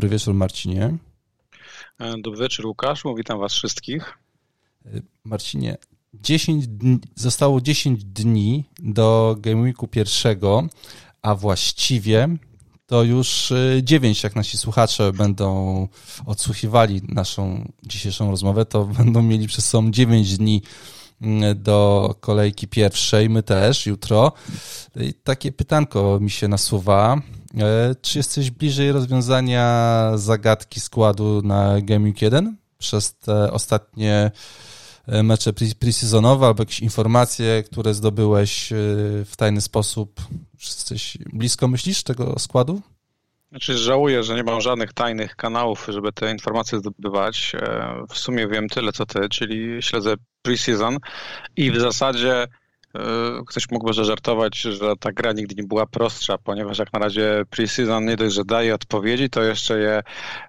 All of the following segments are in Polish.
Dobry wieczór, Marcinie. E, dobry wieczór, Łukaszu. Witam Was wszystkich. E, Marcinie, 10 dni, zostało 10 dni do Game Weeku pierwszego, a właściwie to już 9, jak nasi słuchacze będą odsłuchiwali naszą dzisiejszą rozmowę, to będą mieli przez sobą 9 dni do kolejki pierwszej, my też jutro. I takie pytanko mi się nasuwa. E, czy jesteś bliżej rozwiązania zagadki składu na Game Week 1 przez te ostatnie e, mecze preseasonowe albo jakieś informacje, które zdobyłeś e, w tajny sposób? Czy jesteś blisko myślisz tego składu? Znaczy żałuję, że nie mam żadnych tajnych kanałów, żeby te informacje zdobywać. W sumie wiem tyle co ty, czyli śledzę preseason i w zasadzie E, ktoś mógłby zażartować, że ta gra nigdy nie była prostsza, ponieważ jak na razie preseason nie dość, że daje odpowiedzi, to jeszcze je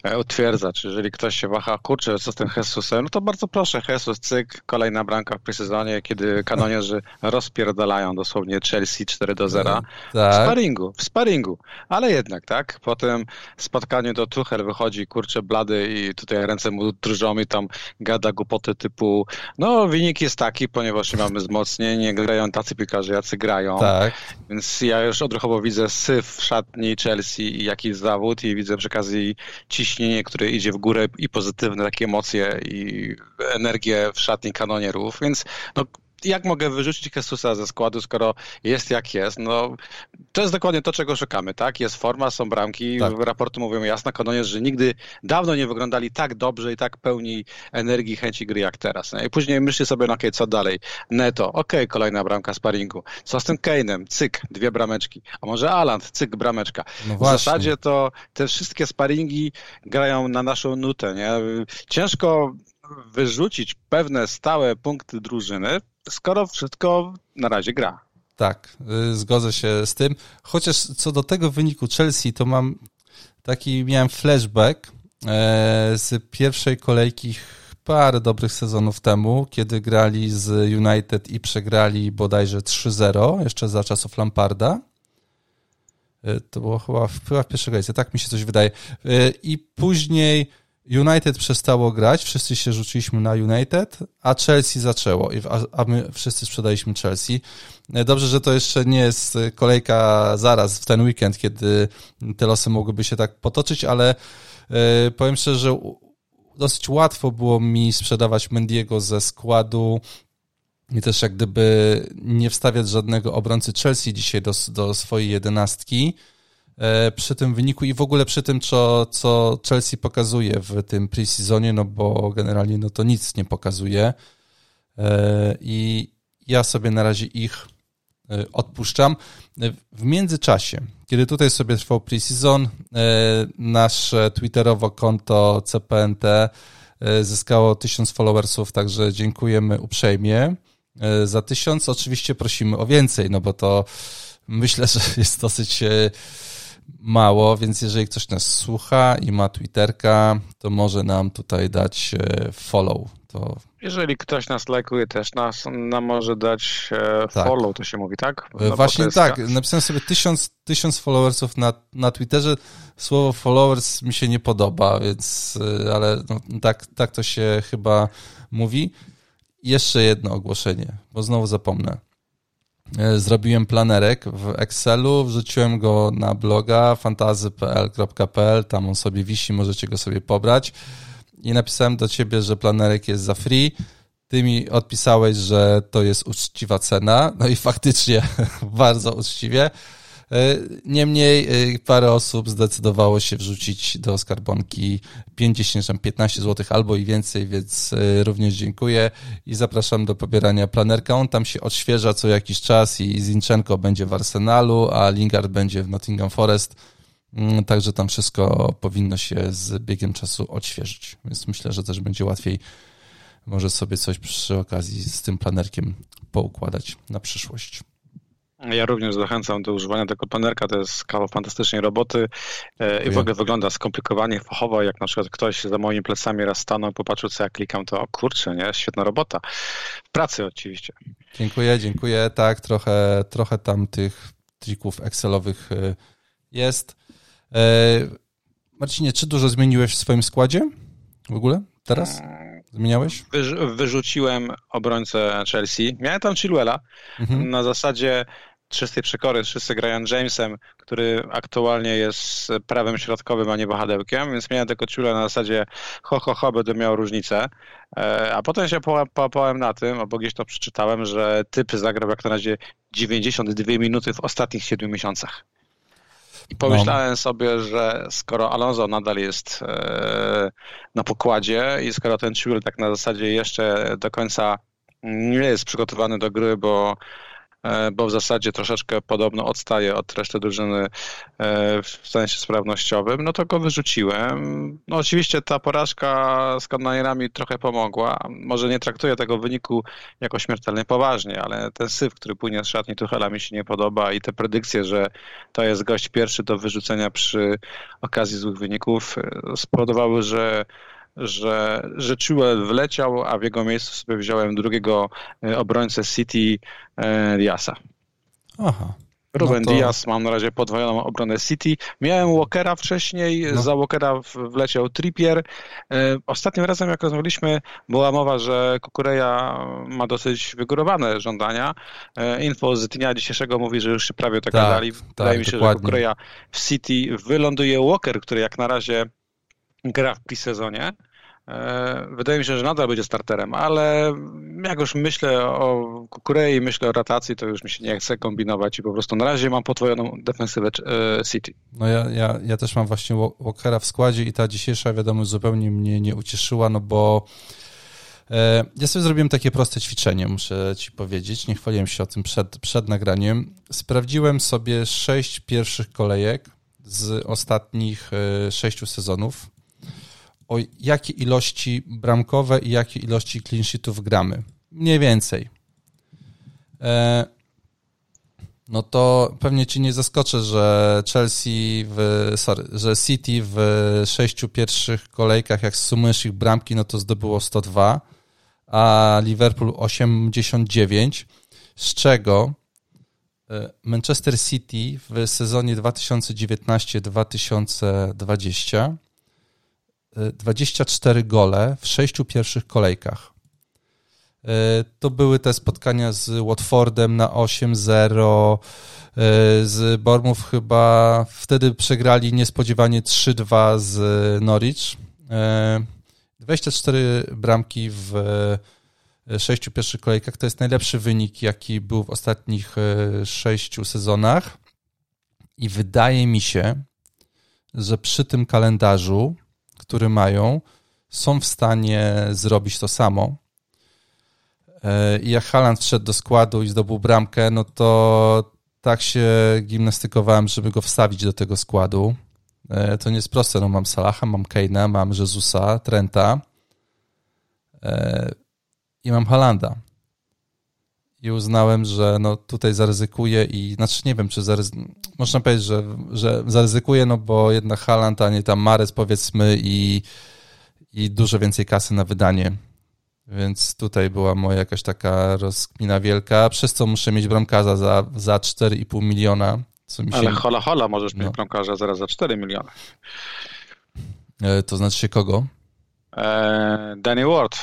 e, utwierdza. Czy jeżeli ktoś się waha, kurczę, co z tym Jesusem, no to bardzo proszę, Jesus, cyk, kolejna bramka w preseasonie, kiedy kanonierzy rozpierdalają dosłownie Chelsea 4 do 0 tak. w sparingu, w sparingu. Ale jednak, tak, po tym spotkaniu do Tuchel wychodzi, kurczę, blady i tutaj ręce mu drżą i tam gada głupoty typu, no wynik jest taki, ponieważ nie mamy wzmocnień, grają tacy piłkarze, jacy grają. Tak. Więc ja już odruchowo widzę syf w szatni Chelsea i jakiś zawód i widzę przy okazji ciśnienie, które idzie w górę i pozytywne takie emocje i energię w szatni kanonierów, więc no, jak mogę wyrzucić Jesusa ze składu, skoro jest jak jest? No, to jest dokładnie to, czego szukamy, tak? Jest forma, są bramki, tak. raporty mówią jasno, kanonie, że nigdy dawno nie wyglądali tak dobrze i tak pełni energii, chęci gry jak teraz. Nie? I później myśli sobie, no okej, okay, co dalej? Neto, okej, okay, kolejna bramka sparingu. Co z tym Kane'em? Cyk, dwie brameczki. A może Aland? Cyk, brameczka. No w zasadzie to te wszystkie sparingi grają na naszą nutę, nie? Ciężko wyrzucić pewne stałe punkty drużyny, skoro wszystko na razie gra. Tak, y, zgodzę się z tym. Chociaż co do tego wyniku Chelsea, to mam taki, miałem flashback e, z pierwszej kolejki parę dobrych sezonów temu, kiedy grali z United i przegrali bodajże 3-0, jeszcze za czasów Lamparda. E, to było chyba, chyba w pierwszej kolejce, tak mi się coś wydaje. E, I później United przestało grać, wszyscy się rzuciliśmy na United, a Chelsea zaczęło, a my wszyscy sprzedaliśmy Chelsea. Dobrze, że to jeszcze nie jest kolejka zaraz w ten weekend, kiedy te losy mogłyby się tak potoczyć, ale e, powiem szczerze, że dosyć łatwo było mi sprzedawać Mendiego ze składu i też jak gdyby nie wstawiać żadnego obrońcy Chelsea dzisiaj do, do swojej jedenastki, E, przy tym wyniku i w ogóle przy tym, co, co Chelsea pokazuje w tym preseasonie, no bo generalnie no to nic nie pokazuje. E, I ja sobie na razie ich e, odpuszczam. W międzyczasie, kiedy tutaj sobie trwał preseason, nasze twitterowo konto CPNT zyskało tysiąc followersów, także dziękujemy uprzejmie. Za tysiąc oczywiście prosimy o więcej, no bo to myślę, że jest dosyć mało, więc jeżeli ktoś nas słucha i ma Twitterka, to może nam tutaj dać e, follow. To... Jeżeli ktoś nas lajkuje, też nas nam może dać e, tak. follow, to się mówi, tak? No, Właśnie tak, napisałem sobie tysiąc, tysiąc followersów na, na Twitterze. Słowo followers mi się nie podoba, więc, ale no, tak, tak to się chyba mówi. Jeszcze jedno ogłoszenie, bo znowu zapomnę. E, zrobiłem planerek w Excelu, wrzuciłem go na bloga fantazy.pl.pl, tam on sobie wisi, możecie go sobie pobrać i napisałem do ciebie, że planerek jest za free. Ty mi odpisałeś, że to jest uczciwa cena, no i faktycznie bardzo uczciwie. E, niemniej e, parę osób zdecydowało się wrzucić do skarbonki 50 czy 15 zł albo i więcej, więc e, również dziękuję i zapraszam do pobierania planerka. On tam się odświeża co jakiś czas i Zinchenko będzie w Arsenalu, a Lingard będzie w Nottingham Forest. Mm, także tam wszystko powinno się z biegiem czasu odświeżyć. Więc myślę, że też będzie łatwiej może sobie coś przy okazji z tym planerkiem poukładać na przyszłość. Ja również zachęcam do używania tego panerka, to jest kawał fantastycznej roboty e, i w ogóle wygląda skomplikowanie, fachowo, jak na przykład ktoś za moimi plecami raz stanął, popatrzył co ja klikam, to o kurczę, nie, świetna robota. W pracy oczywiście. Dziękuję, dziękuję, tak, trochę, trochę tam tych trików Excelowych e, jest. E, Marcinie, czy dużo zmieniłeś w swoim składzie w ogóle teraz? Zmieniałeś? wyrzuciłem obrońcę Chelsea. Miałem tam Chilwella mhm. na zasadzie czystej przekory. Wszyscy grają Jamesem, który aktualnie jest prawym środkowym, a nie wahadełkiem, więc miałem tylko Chilwella na zasadzie ho, ho, ho, będę miał różnicę. E, a potem się połapałem na tym, albo gdzieś to przeczytałem, że typ zagrał jak na razie 92 minuty w ostatnich 7 miesiącach. I pomyślałem no. sobie, że skoro Alonso nadal jest e, na pokładzie i skoro ten Chilwell tak na zasadzie jeszcze do końca nie jest przygotowany do gry, bo bo w zasadzie troszeczkę podobno odstaje od reszty drużyny e, w sensie sprawnościowym, no to go wyrzuciłem. No oczywiście ta porażka z Kanonierami trochę pomogła. Może nie traktuję tego wyniku jako śmiertelnie poważnie, ale ten syf, który płynie z szatni Tuchela mi się nie podoba i te predykcje, że to jest gość pierwszy do wyrzucenia przy okazji złych wyników e, spowodowały, że że, że Chilwell wleciał, a w jego miejscu sobie wziąłem drugiego e, obrońcę City e, Diasa. Aha. Ruben no to... Diaz, mam na razie podwojoną obronę City. Miałem Walkera wcześniej, no. za Walkera wleciał Trippier. E, ostatnim razem, jak rozmawialiśmy, była mowa, że Kukureja ma dosyć wygórowane żądania. Info z dnia dzisiejszego mówi, że już się prawie tak, tak gadali. Wydaje tak, mi się, dokładnie. że Kukureja w City wyląduje Walker, który jak na razie gra w pre-sezonie. E, wydaje mi się, że nadal będzie starterem, ale jak już myślę o Kukurei, myślę o rotacji, to już mi się nie chce kombinować i po prostu na razie mam podwojoną defensywę e, City. No ja, ja, ja też mam właśnie Walkera w składzie i ta dzisiejsza wiadomość zupełnie mnie nie ucieszyła, no bo e, ja sobie zrobiłem takie proste ćwiczenie, muszę ci powiedzieć. Nie chwaliłem się o tym przed, przed nagraniem. Sprawdziłem sobie sześć pierwszych kolejek z ostatnich sześciu sezonów o jakie ilości bramkowe i jakie ilości clean sheetów gramy. Mniej więcej. E, no to pewnie ci nie zaskoczę, że Chelsea w, sorry, że City w sześciu pierwszych kolejkach, jak sumujesz ich bramki, no to zdobyło 102, a Liverpool 89, z czego e, Manchester City w sezonie 2019-2020 24 gole w sześciu pierwszych kolejkach. E, to były te spotkania z Watfordem na 8-0, e, z Bormów chyba wtedy przegrali niespodziewanie 3-2 z Norwich. 24 e, bramki w sześciu pierwszych kolejkach to jest najlepszy wynik, jaki był w ostatnich sześciu sezonach. I wydaje mi się, że przy tym kalendarzu który mają, są w stanie zrobić to samo. E, I jak Haland wszedł do składu i zdobył bramkę, no to tak się gimnastykowałem, żeby go wstawić do tego składu. E, to nie jest proste, no mam Salaha, mam Keina, mam Jezusa, Trenta e, i mam Halanda. I uznałem, że no tutaj zaryzykuję i znaczy nie wiem, czy zaryzykuję, można powiedzieć, że, że zaryzykuję, no bo jednak Haland, a nie tam Mares powiedzmy i, i dużo więcej kasy na wydanie. Więc tutaj była moja jakaś taka rozkmina wielka, przez co muszę mieć bramkarza za, za 4,5 miliona. Co mi się... Ale hola hola możesz no. mieć bramkarza zaraz za 4 miliony. E, to znaczy się kogo? E, Danny Ward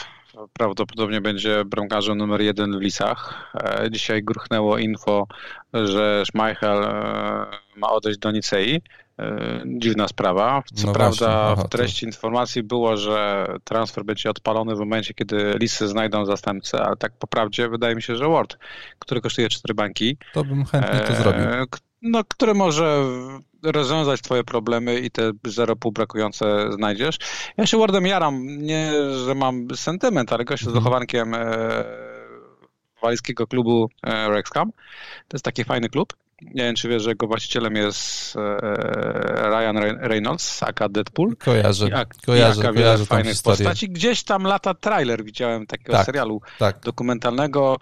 prawdopodobnie będzie bramkarzem numer jeden w Lisach. E, dzisiaj gruchnęło info, że Schmeichel e, ma odejść do Nicei. E, dziwna sprawa. Co no prawda Aha, w treści to... informacji było, że transfer będzie odpalony w momencie, kiedy Lisy znajdą zastępcę, ale tak po prawdzie wydaje mi się, że Ward, który kosztuje cztery banki. To bym chętnie to zrobił. No, który może rozwiązać twoje problemy i te 0,5 brakujące znajdziesz. Ja się Wardem jaram, nie, że mam sentyment, ale gość z mhm. zachowankiem e, walijskiego klubu e, Rexcam. To jest taki fajny klub. Nie wiem, czy wiesz, że jego właścicielem jest e, Ryan Reynolds, aka Deadpool. Kojarzę, jak, kojarzę, jaka kojarzę fajnych postaci. Gdzieś tam lata trailer widziałem takiego tak, serialu tak. dokumentalnego.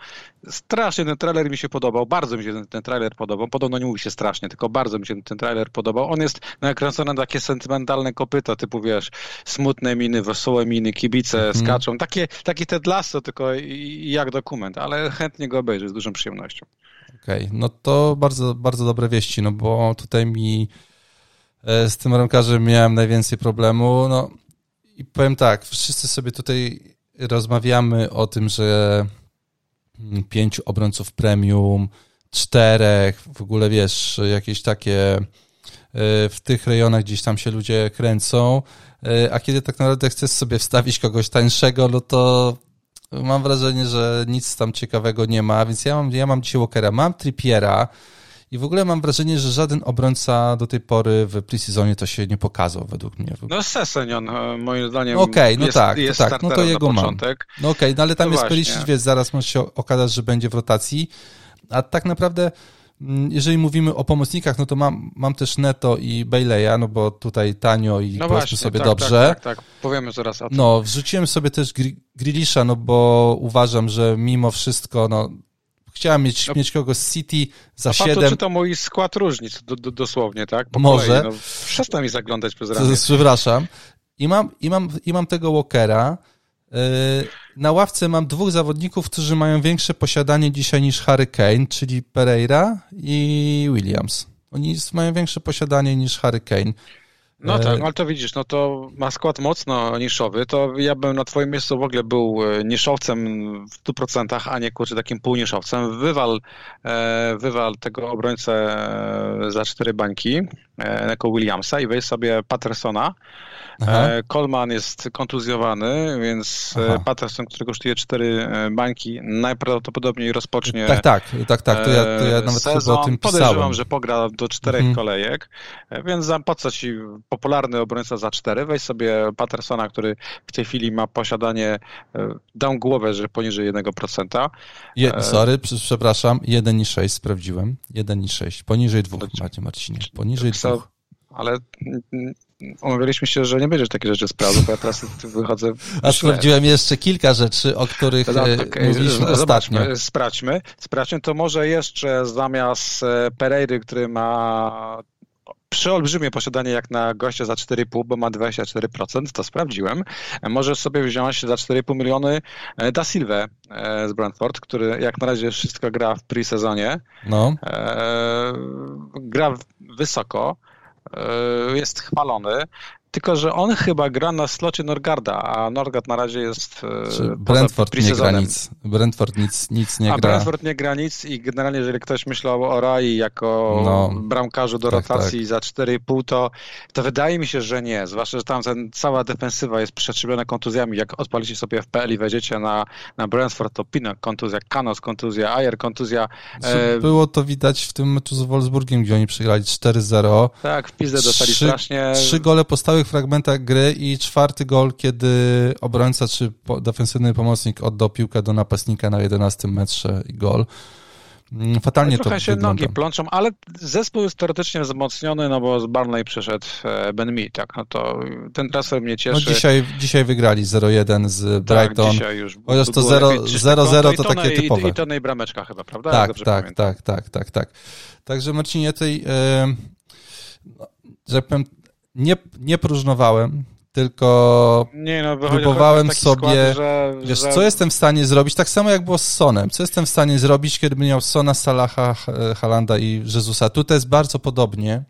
Strasznie ten trailer mi się podobał, bardzo mi się ten, ten trailer podobał. Podobno nie mówi się strasznie, tylko bardzo mi się ten trailer podobał. On jest nakręcony na takie sentymentalne kopyto, typu wiesz, smutne miny, wesołe miny, kibice mm. skaczą. Takie, taki Ted Lasso, tylko jak dokument, ale chętnie go obejrzę z dużą przyjemnością. Okej, okay. no to bardzo, bardzo dobre wieści, no bo tutaj mi E, z tym bramkarzem miałem najwięcej problemu. No i powiem tak, wszyscy sobie tutaj rozmawiamy o tym, że pięciu obrońców premium, czterech, w ogóle wiesz, jakieś takie E, w tych rejonach gdzieś tam się ludzie kręcą, e, a kiedy tak naprawdę chcesz sobie wstawić kogoś tańszego, no to mam wrażenie, że nic tam ciekawego nie ma, więc ja mam, ja mam dzisiaj Walkera, mam Trippiera i w ogóle mam wrażenie, że żaden obrońca do tej pory w preseasonie to się nie pokazał według mnie. No Sesenion e, moim zdaniem okay, no jest, tak, jest tak, no to jego mam. No okej, okay, no ale tam to jest Perisic, wiesz, zaraz może się okazać, że będzie w rotacji, a tak naprawdę jeżeli mówimy o pomocnikach, no to mam, mam też Neto i Baileya, no bo tutaj tanio i no właśnie, sobie tak, dobrze. Tak, tak, tak, powiemy zaraz o tym. No, wrzuciłem sobie też Grilisza, no bo uważam, że mimo wszystko, no chciałem mieć, no, mieć kogoś z City za 7. To czyta mój skład różnic, do, do, dosłownie, tak? Po Może. Kolei, no, przestań mi zaglądać przez ramię. Przepraszam. I mam, i, mam, I mam tego Walkera, na ławce mam dwóch zawodników, którzy mają większe posiadanie dzisiaj niż Harry Kane, czyli Pereira i Williams. Oni mają większe posiadanie niż Harry Kane. No e, tak, ale to widzisz, no to ma skład mocno niszowy, to ja bym na twoim miejscu w ogóle był e, niszowcem w 100%, a nie kurczę takim półniszowcem. Wywal, e, wywal tego obrońcę za cztery bańki, jako Williamsa i weź sobie Pattersona, Aha. E, Coleman jest kontuzjowany, więc e, Aha. Patterson, który kosztuje cztery e, bańki, najprawdopodobniej rozpocznie Tak, tak, tak, tak. To ja, to ja nawet sezon. o tym pisałem. Podejrzewam, że pogra do czterech mhm. kolejek, więc po co ci popularny obrońca za cztery? Weź sobie Pattersona, który w tej chwili ma posiadanie, dam głowę, że poniżej 1%. Je, sorry, przepraszam, 1,6 sprawdziłem. 1,6. Poniżej dwóch, Macie Marcinie. Poniżej dwóch. Ale umawialiśmy się, że nie będziesz takie rzeczy sprawdzał, bo ja teraz wychodzę... A sprawdziłem jeszcze kilka rzeczy, o których no, okay. mówiliśmy ostatnio. Sprawdźmy, sprawdźmy. To może jeszcze zamiast e, Pereiry, który ma przeolbrzymie posiadanie jak na gościa za 4,5, bo ma 24%, to sprawdziłem. Może sobie wziąć za 4,5 miliony e, Da Silva e, z Brentford, który jak na razie wszystko gra w pre-sezonie. No. Gra wysoko E, jest chwalony, tylko że on chyba gra na slocie Norgarda, a Norgard na razie jest e, Brentford nie gra nic. Brentford nic, nic nie a gra. A Brentford nie gra nic i generalnie jeżeli ktoś myślał o Rai jako no, bramkarzu do tak, rotacji tak. za 4,5, to, to wydaje mi się, że nie. Zwłaszcza, że tam ten, cała defensywa jest przetrzebiona kontuzjami. Jak odpalicie sobie FPL i wejdziecie na, na Brentford, to Pinnock kontuzja, Kanos kontuzja, Ayer kontuzja. E... Było to widać w tym meczu z Wolfsburgiem, gdzie oni przegrali 4-0. Tak, w pizdę dostali trzy, strasznie. Trzy gole po stałych fragmentach gry i czwarty gol, kiedy obrońca czy defensywny pomocnik oddał piłkę do napastnika na 11 metrze i gol. Mm, fatalnie Trochę to się wygląda. nogi plączą, ale zespół jest teoretycznie wzmocniony, no bo z Barnley przyszedł e, Ben Mee, tak, no to ten transfer mnie cieszy. No dzisiaj, dzisiaj wygrali 0-1 z tak, Brighton. Tak, dzisiaj już Chociaż to 0-0 to takie typowe. I to brameczka chyba, prawda? Tak, tak, tak, tak, tak, tak. Także Marcinie, tej, e, że powiem, nie, nie próżnowałem, tylko nie, no, próbowałem sobie, skład, że, wiesz, że... co jestem w stanie zrobić, tak samo jak było z Sonem, co jestem w stanie zrobić, kiedy miał Sona, Salaha, Halanda i Jezusa. Tutaj jest bardzo podobnie,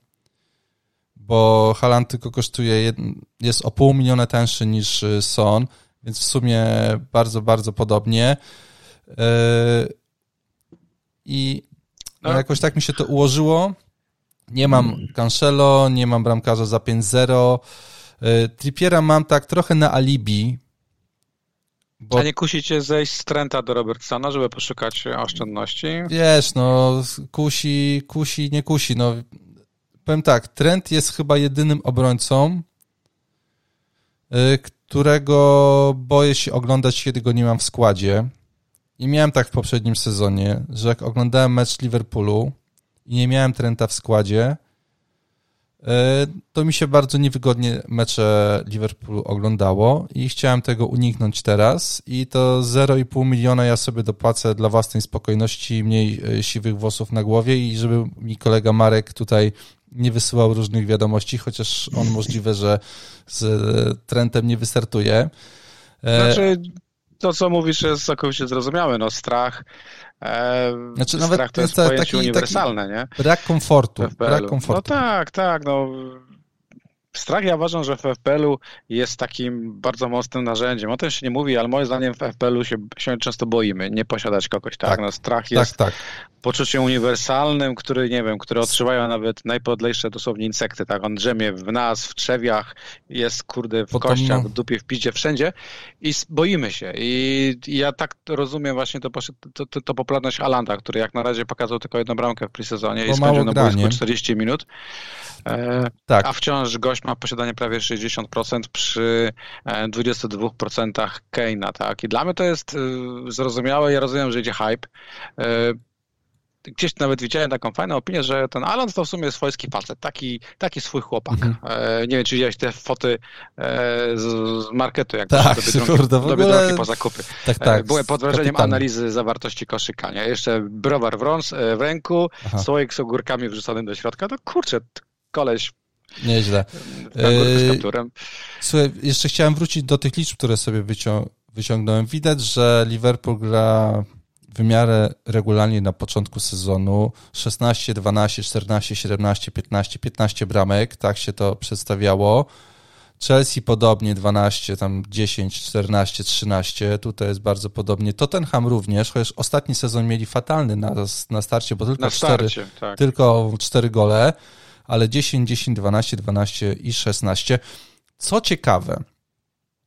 bo Haland tylko kosztuje, jest o pół miliona tańszy niż y, Son, więc w sumie bardzo, bardzo podobnie. Yy, I no. jakoś tak mi się to ułożyło, nie mam hmm. Cancelo, nie mam bramkarza za 5-0. E, Trippiera mam tak trochę na alibi. Bo... A nie kusicie zejść z Trenta do Robertsona, żeby poszukać oszczędności? Wiesz, no kusi, kusi, nie kusi. No, powiem tak, Trent jest chyba jedynym obrońcą, e, którego boję się oglądać, kiedy go nie mam w składzie. I miałem tak w poprzednim sezonie, że jak oglądałem mecz Liverpoolu, i nie miałem Trenta w składzie, e, to mi się bardzo niewygodnie mecze Liverpoolu oglądało i chciałem tego uniknąć teraz. I to 0,5 miliona ja sobie dopłacę dla własnej spokojności, mniej e, siwych włosów na głowie i żeby mi kolega Marek tutaj nie wysyłał różnych wiadomości, chociaż on możliwe, że z Trentem nie wystartuje. E, znaczy, to co mówisz jest całkowicie zrozumiałe, no strach E, znaczy, nawet to jest pojęcie taki, uniwersalne, taki nie? Brak komfortu, brak komfortu. No tak, tak, no strach ja uważam, że w FPL-u jest takim bardzo mocnym narzędziem. O tym się nie mówi, ale moim zdaniem w FPL-u się, się często boimy nie posiadać kogoś, tak? tak. No, strach tak, jest tak, tak. poczuciem uniwersalnym, który, nie wiem, który otrzymają nawet najpodlejsze dosłownie insekty, tak? On drzemie w nas, w trzewiach, jest kurde w Potem, kościach, no. w dupie, w pidzie, wszędzie i boimy się. I, i ja tak rozumiem właśnie to, to, to, to popularność Alanda, który jak na razie pokazał tylko jedną bramkę w presezonie i skończył na boisku 40 minut. E, tak. A wciąż gość ma posiadanie prawie 60% przy 22% e, Keina, tak? I dla mnie to jest e, zrozumiałe. Ja rozumiem, że idzie hype. Gdzieś nawet widziałem taką fajną opinię, że ten Alan to w sumie swojski facet, taki, taki swój chłopak. Mhm. Nie wiem, czy widziałeś te foty z, z marketu, jak tak, do Biedronki, kurde, w ogóle... po zakupy. Tak, tak, Byłem pod wrażeniem kapitan. analizy zawartości koszyka, nie? Jeszcze browar w, rąs, w ręku, Aha. słoik z ogórkami wrzuconym do środka. No kurczę, koleś Nieźle. Kapturem. Słuchaj, jeszcze chciałem wrócić do tych liczb, które sobie wycią wyciągnąłem. Widać, że Liverpool gra w miarę regularnie na początku sezonu 16, 12, 14, 17, 15, 15 bramek, tak się to przedstawiało. Chelsea podobnie 12, tam 10, 14, 13. Tutaj jest bardzo podobnie. Tottenham również, chociaż ostatni sezon mieli fatalny na, na starcie, bo tylko, na starcie, 4, tak. tylko 4 gole ale 10, 10, 12, 12 i 16. Co ciekawe,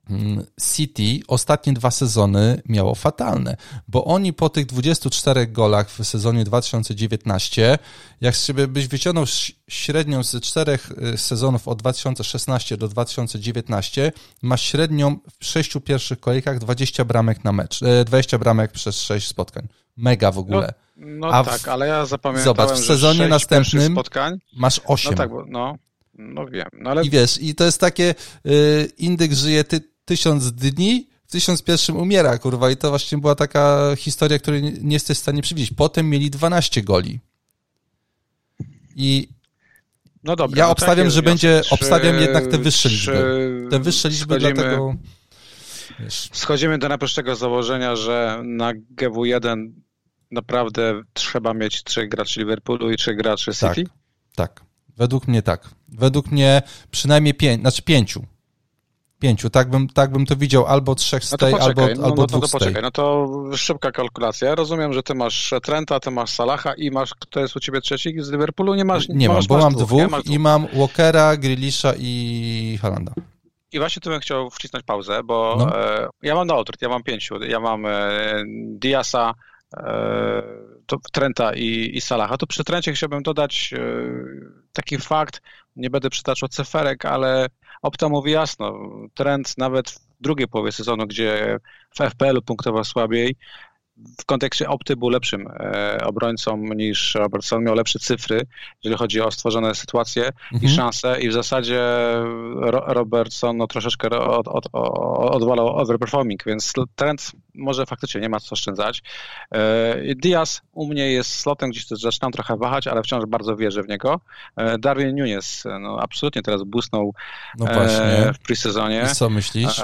mm, City ostatnie dwa sezony miało fatalne, bo oni po tych 24 golach w sezonie 2019, jak sobie byś wyciągnął średnią z czterech y, sezonów od 2016 do 2019, masz średnią w sześciu pierwszych kolejkach 20 bramek na mecz, 20 e, bramek przez 6 spotkań. Mega w ogóle. No no A tak, ale ja zapamiętałem, Zobacz, w sezonie następnym spotkań, masz 8. No tak, bo, no, no wiem. No ale... I wiesz, i to jest takie, y, indyk żyje ty, tysiąc dni, w tysiąc pierwszym umiera, kurwa, i to właśnie była taka historia, której nie, nie jesteś w stanie przewidzieć. Potem mieli 12 goli. I no dobra, ja no obstawiam, tak że będzie, czy, obstawiam jednak te wyższe liczby. Te wyższe liczby dlatego... Wiesz. Schodzimy do najprostszego założenia, że na GW1 naprawdę trzeba mieć trzech graczy Liverpoolu i trzech graczy City? Tak, tak. Według mnie tak. Według mnie przynajmniej pięć, znaczy pięciu. Pięciu, tak bym, tak bym to widział, albo trzech z tej, no albo, no, albo no, dwóch no to poczekaj, no to szybka kalkulacja. Rozumiem, że ty masz Trenta, ty masz Salaha i masz, kto jest u ciebie trzeci z Liverpoolu? Nie masz Nie masz, mam, bo mam dwóch, dwóch, dwóch, i mam Walkera, Grealisha i Halanda. I właśnie tu bym chciał wcisnąć pauzę, bo no. e, ja mam na odwrót, ja mam pięciu. Ja mam e, Diasa, to Trenta i, i Salaha. To przy Trencie chciałbym dodać e, taki fakt, nie będę przytaczał cyferek, ale Opta mówi jasno, Trent nawet w drugiej połowie sezonu, gdzie w FPL-u punktował słabiej, w kontekście Opty był lepszym e, obrońcą niż Robertson, miał lepsze cyfry, jeżeli chodzi o stworzone sytuacje mhm. i szanse i w zasadzie Robertson no, troszeczkę od, od, od, odwalał overperforming, więc trend może faktycznie nie ma co oszczędzać. E, Diaz u mnie jest slotem, gdzieś zaczynam trochę wahać, ale wciąż bardzo wierzę w niego. E, Darwin Nunes no, absolutnie teraz busnął no w presezonie. I co myślisz?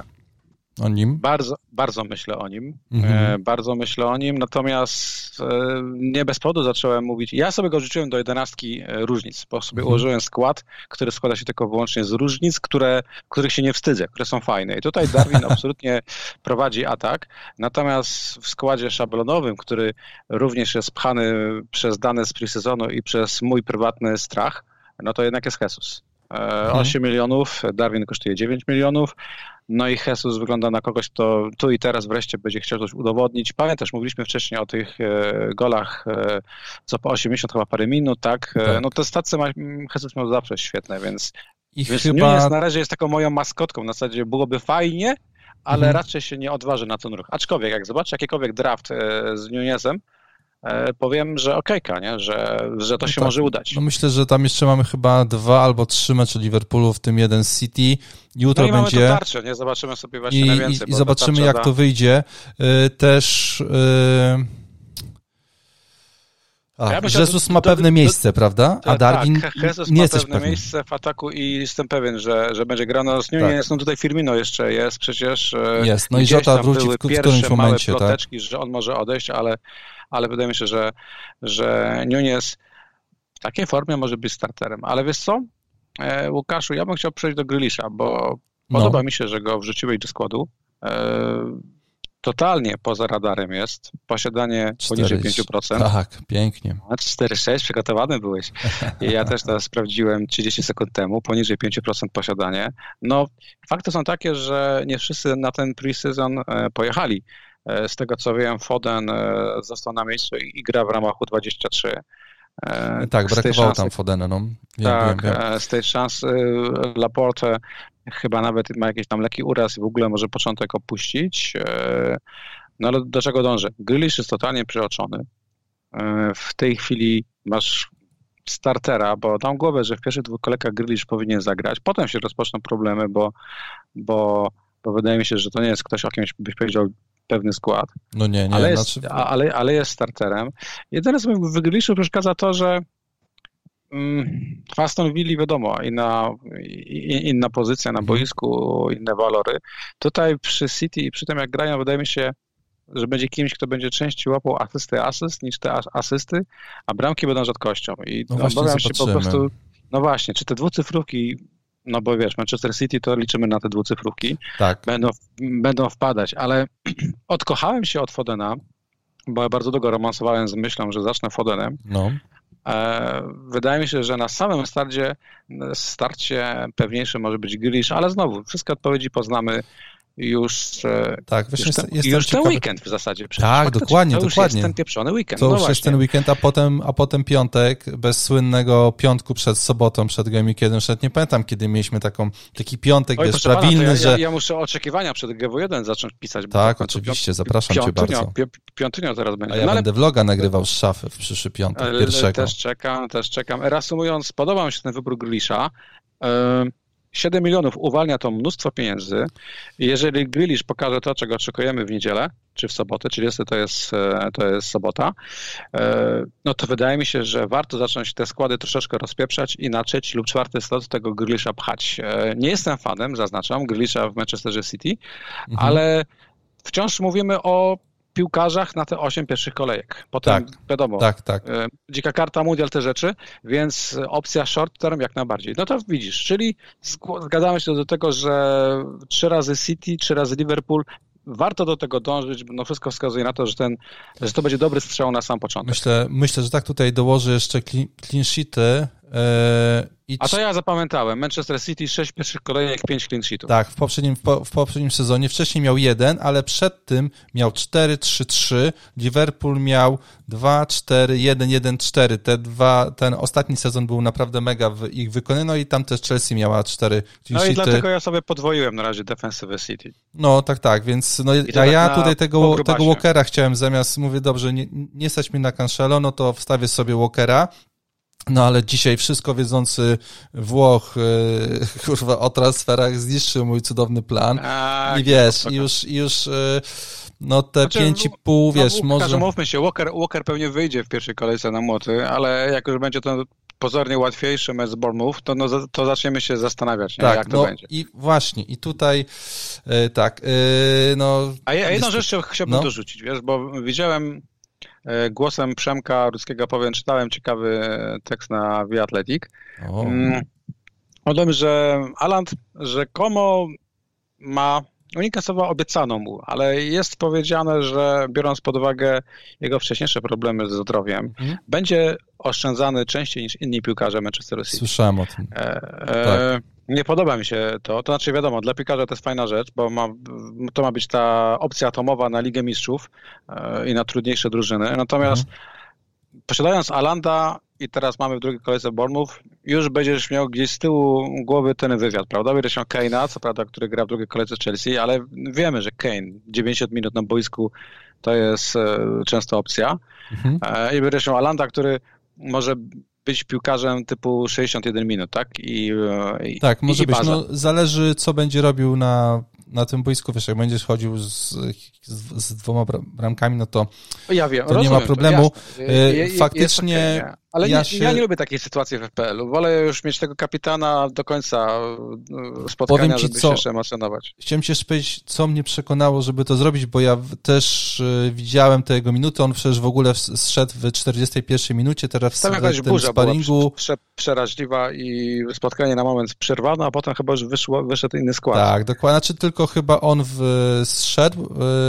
O nim? Bardzo, bardzo myślę o nim. Mhm. E, bardzo myślę o nim, natomiast e, nie bez powodu zacząłem mówić. Ja sobie go życzyłem do jedenastki e, różnic, bo sobie mhm. ułożyłem skład, który składa się tylko wyłącznie z różnic, które, których się nie wstydzę, które są fajne. I tutaj Darwin absolutnie prowadzi atak, natomiast w składzie szablonowym, który również jest pchany przez dane z pre-sezonu i przez mój prywatny strach, no to jednak jest Jesus. 8 mhm. milionów, Darwin kosztuje 9 milionów, no i Jesus wygląda na kogoś, kto tu i teraz wreszcie będzie chciał coś udowodnić. Pamiętasz, mówiliśmy wcześniej o tych e, golach e, co po 80 chyba parę minut, tak? E, tak. No te stacje ma, Jesus miał zawsze świetne, więc, I więc chyba... Nunes na razie jest taką moją maskotką. Na zasadzie byłoby fajnie, ale mhm. raczej się nie odważy na ten ruch. Aczkolwiek, jak zobaczy jakikolwiek draft z Nunesem, E, powiem, że okejka, nie? Że, że to no się tak. może udać. No myślę, że tam jeszcze mamy chyba dwa albo trzy mecze Liverpoolu, w tym jeden City. Jutro no i będzie. Mamy tarczę, nie? Zobaczymy sobie właśnie I, najwięcej. I, i zobaczymy, jak da... to wyjdzie. E, też. Yy... A, ja Jezus ma pewne miejsce, prawda? A Darwin tak, Jesus nie ma pewne pewny. miejsce w ataku i jestem pewien, że, że będzie grano z nim. Tak. Jest, no tutaj Firmino jeszcze jest przecież. Jest, no i Żota wróci w, którymś momencie. Małe tak? ploteczki, tak? że on może odejść, ale ale wydaje mi się, że, że Nunes w takiej formie może być starterem. Ale wiesz co? Łukaszu, ja bym chciał przejść do Grylisza, bo no. podoba mi się, że go wrzuciłeś do składu totalnie poza radarem jest. Posiadanie 4, poniżej 5%. Tak, pięknie. 4,6 przygotowany byłeś. I ja też to sprawdziłem 30 sekund temu, poniżej 5% posiadanie. No, fakty są takie, że nie wszyscy na ten pre-season e, pojechali. E, z tego co wiem, Foden e, został na miejscu i gra w ramach U23. Tak, brakowało tam Fodena, no. Tak, wiem. z tej szansy Laporte chyba nawet ma jakiś tam lekki uraz i w ogóle może początek opuścić. E, no ale do czego dążę? Grealish jest totalnie przeoczony. E, w tej chwili masz startera, bo dam głowę, że w pierwszych dwóch kolejkach Grealish powinien zagrać. Potem się rozpoczną problemy, bo, bo, bo wydaje mi się, że to nie jest ktoś, o kimś byś powiedział pewny skład. No nie, nie. Ale jest, znaczy... ale, ale jest starterem. Jedyne, co mi w Grealishu przeszkadza to, że Mm, w Aston Villa wiadomo, inna, inna pozycja na mhm. boisku, inne walory. Tutaj przy City i przy tym jak grają, wydaje mi się, że będzie kimś, kto będzie częściej łapał asysty asyst niż te asysty, a bramki będą rzadkością. I no obawiam się po prostu, no właśnie, czy te dwucyfrówki, no bo wiesz, Manchester City to liczymy na te dwucyfrówki, tak. będą, będą wpadać, ale odkochałem się od Fodena, bo ja bardzo długo romansowałem z myślą, że zacznę Fodenem. No. E, wydaje mi się, że na samym starcie, starcie pewniejszy może być Grealish, ale znowu, wszystkie odpowiedzi poznamy już, e, tak, już, ten, już ten weekend w zasadzie. Przecież. Tak, dokładnie, to dokładnie. już jest ten pieprzony weekend. To no już właśnie. jest ten weekend, a potem, a potem piątek, bez słynnego piątku przed sobotą, przed kiedy już nie pamiętam, kiedy mieliśmy taką, taki piątek, Oj, wiesz, prawilny, ja, że... Ja, ja, muszę oczekiwania przed GW1 zacząć pisać. Tak, oczywiście, zapraszam cię bardzo. Piątynio teraz będzie. A ja no, będę ale... vloga nagrywał z szafy w przyszły piątek, pierwszego. Też czekam, też czekam. Reasumując, podoba mi się ten wybór Glisza. 7 milionów uwalnia to mnóstwo pieniędzy. Jeżeli Grealish pokaże to, czego oczekujemy w niedzielę, czy w sobotę, 30 to jest, e, to jest sobota, e, no to wydaje mi się, że warto zacząć te składy troszeczkę rozpieprzać i na trzeci lub czwarty slot tego Grealisha pchać. E, nie jestem fanem, zaznaczam, Grealisha w Manchesterze City, mhm. ale wciąż mówimy o piłkarzach na te 8 pierwszych kolejek. Potem tak, wiadomo, tak, tak. E, dzika karta, mundial, te rzeczy, więc opcja short term jak najbardziej. No to widzisz, czyli zgadzamy się do tego, że trzy razy City, trzy razy Liverpool, warto do tego dążyć, bo no wszystko wskazuje na to, że, ten, że to będzie dobry strzał na sam początek. Myślę, myślę że tak tutaj dołożę jeszcze clean sheety, I A to ja zapamiętałem. Manchester City 6 pierwszych kolejek, 5 clean sheetów. Tak, w poprzednim, w, poprzednim sezonie. Wcześniej miał jeden, ale przed tym miał 4-3-3. Liverpool miał 2-4-1-1-4. Te dwa, ten ostatni sezon był naprawdę mega w ich wykonaniu, no i tam też Chelsea miała 4 clean No i dlatego ja sobie podwoiłem na razie defensywę City. No tak, tak, więc no, a ja tutaj tego, tego Walkera chciałem zamiast, mówię, dobrze, nie, nie stać mi na Cancelo, no to wstawię sobie Walkera, no ale dzisiaj wszystko wiedzący Włoch, yy, kurwa, o transferach zniszczył mój cudowny plan. A, I wiesz, i już, już yy, no te znaczy, 5,5, no, wiesz, no, może... Mówmy się, Walker, Walker pewnie wyjdzie w pierwszej kolejce na młoty, ale jak już będzie to pozornie łatwiejszy mecz z Bournemouth, to, no, to zaczniemy się zastanawiać, nie? tak, jak to no, będzie. I właśnie, i tutaj yy, tak, no... A jedną rzecz chciałbym no. dorzucić, wiesz, bo widziałem głosem Przemka Ruskiego powiem, czytałem ciekawy tekst na The Athletic. O. Mm, o tym, że Aland rzekomo ma oni kasowa obiecano mu, ale jest powiedziane, że biorąc pod uwagę jego wcześniejsze problemy ze zdrowiem, hmm. będzie oszczędzany częściej niż inni piłkarze Manchester City. Słyszałem o tym. E, e, tak. Nie podoba mi się to. To znaczy, wiadomo, dla piłkarza to jest fajna rzecz, bo ma, to ma być ta opcja atomowa na Ligę Mistrzów e, i na trudniejsze drużyny. Natomiast mhm. posiadając Alanda i teraz mamy w drugiej kolejce Bournemouth, już będziesz miał gdzieś z tyłu głowy ten wywiad, prawda? Będziesz miał Kane'a, co prawda, który gra w drugiej kolejce Chelsea, ale wiemy, że Kane 90 minut na boisku to jest e, często opcja. Mhm. E, I będziesz miał Alanda, który może być piłkarzem typu 61 minut, tak? I, i tak, może i być. No, zależy, co będzie robił na, na tym boisku. Wiesz, jak będziesz chodził z, z, z dwoma bramkami, no to, ja wiem, to nie ma problemu. To, e, Faktycznie... Ale ja, nie, się... ja nie lubię takiej sytuacji w FPL-u. Wolę już mieć tego kapitana do końca e, spotkania, żeby co, się jeszcze emocjonować. Chciałem ci jeszcze powiedzieć, co mnie przekonało, żeby to zrobić, bo ja też y, widziałem te jego minuty, on przecież w ogóle zszedł w 41 minucie, teraz w, Tam jakaś w tym burza sparingu. Była prze, przeraźliwa i spotkanie na moment przerwano, a potem chyba już wyszło, wyszedł inny skład. Tak, dokładnie. Znaczy tylko chyba on w, zszedł,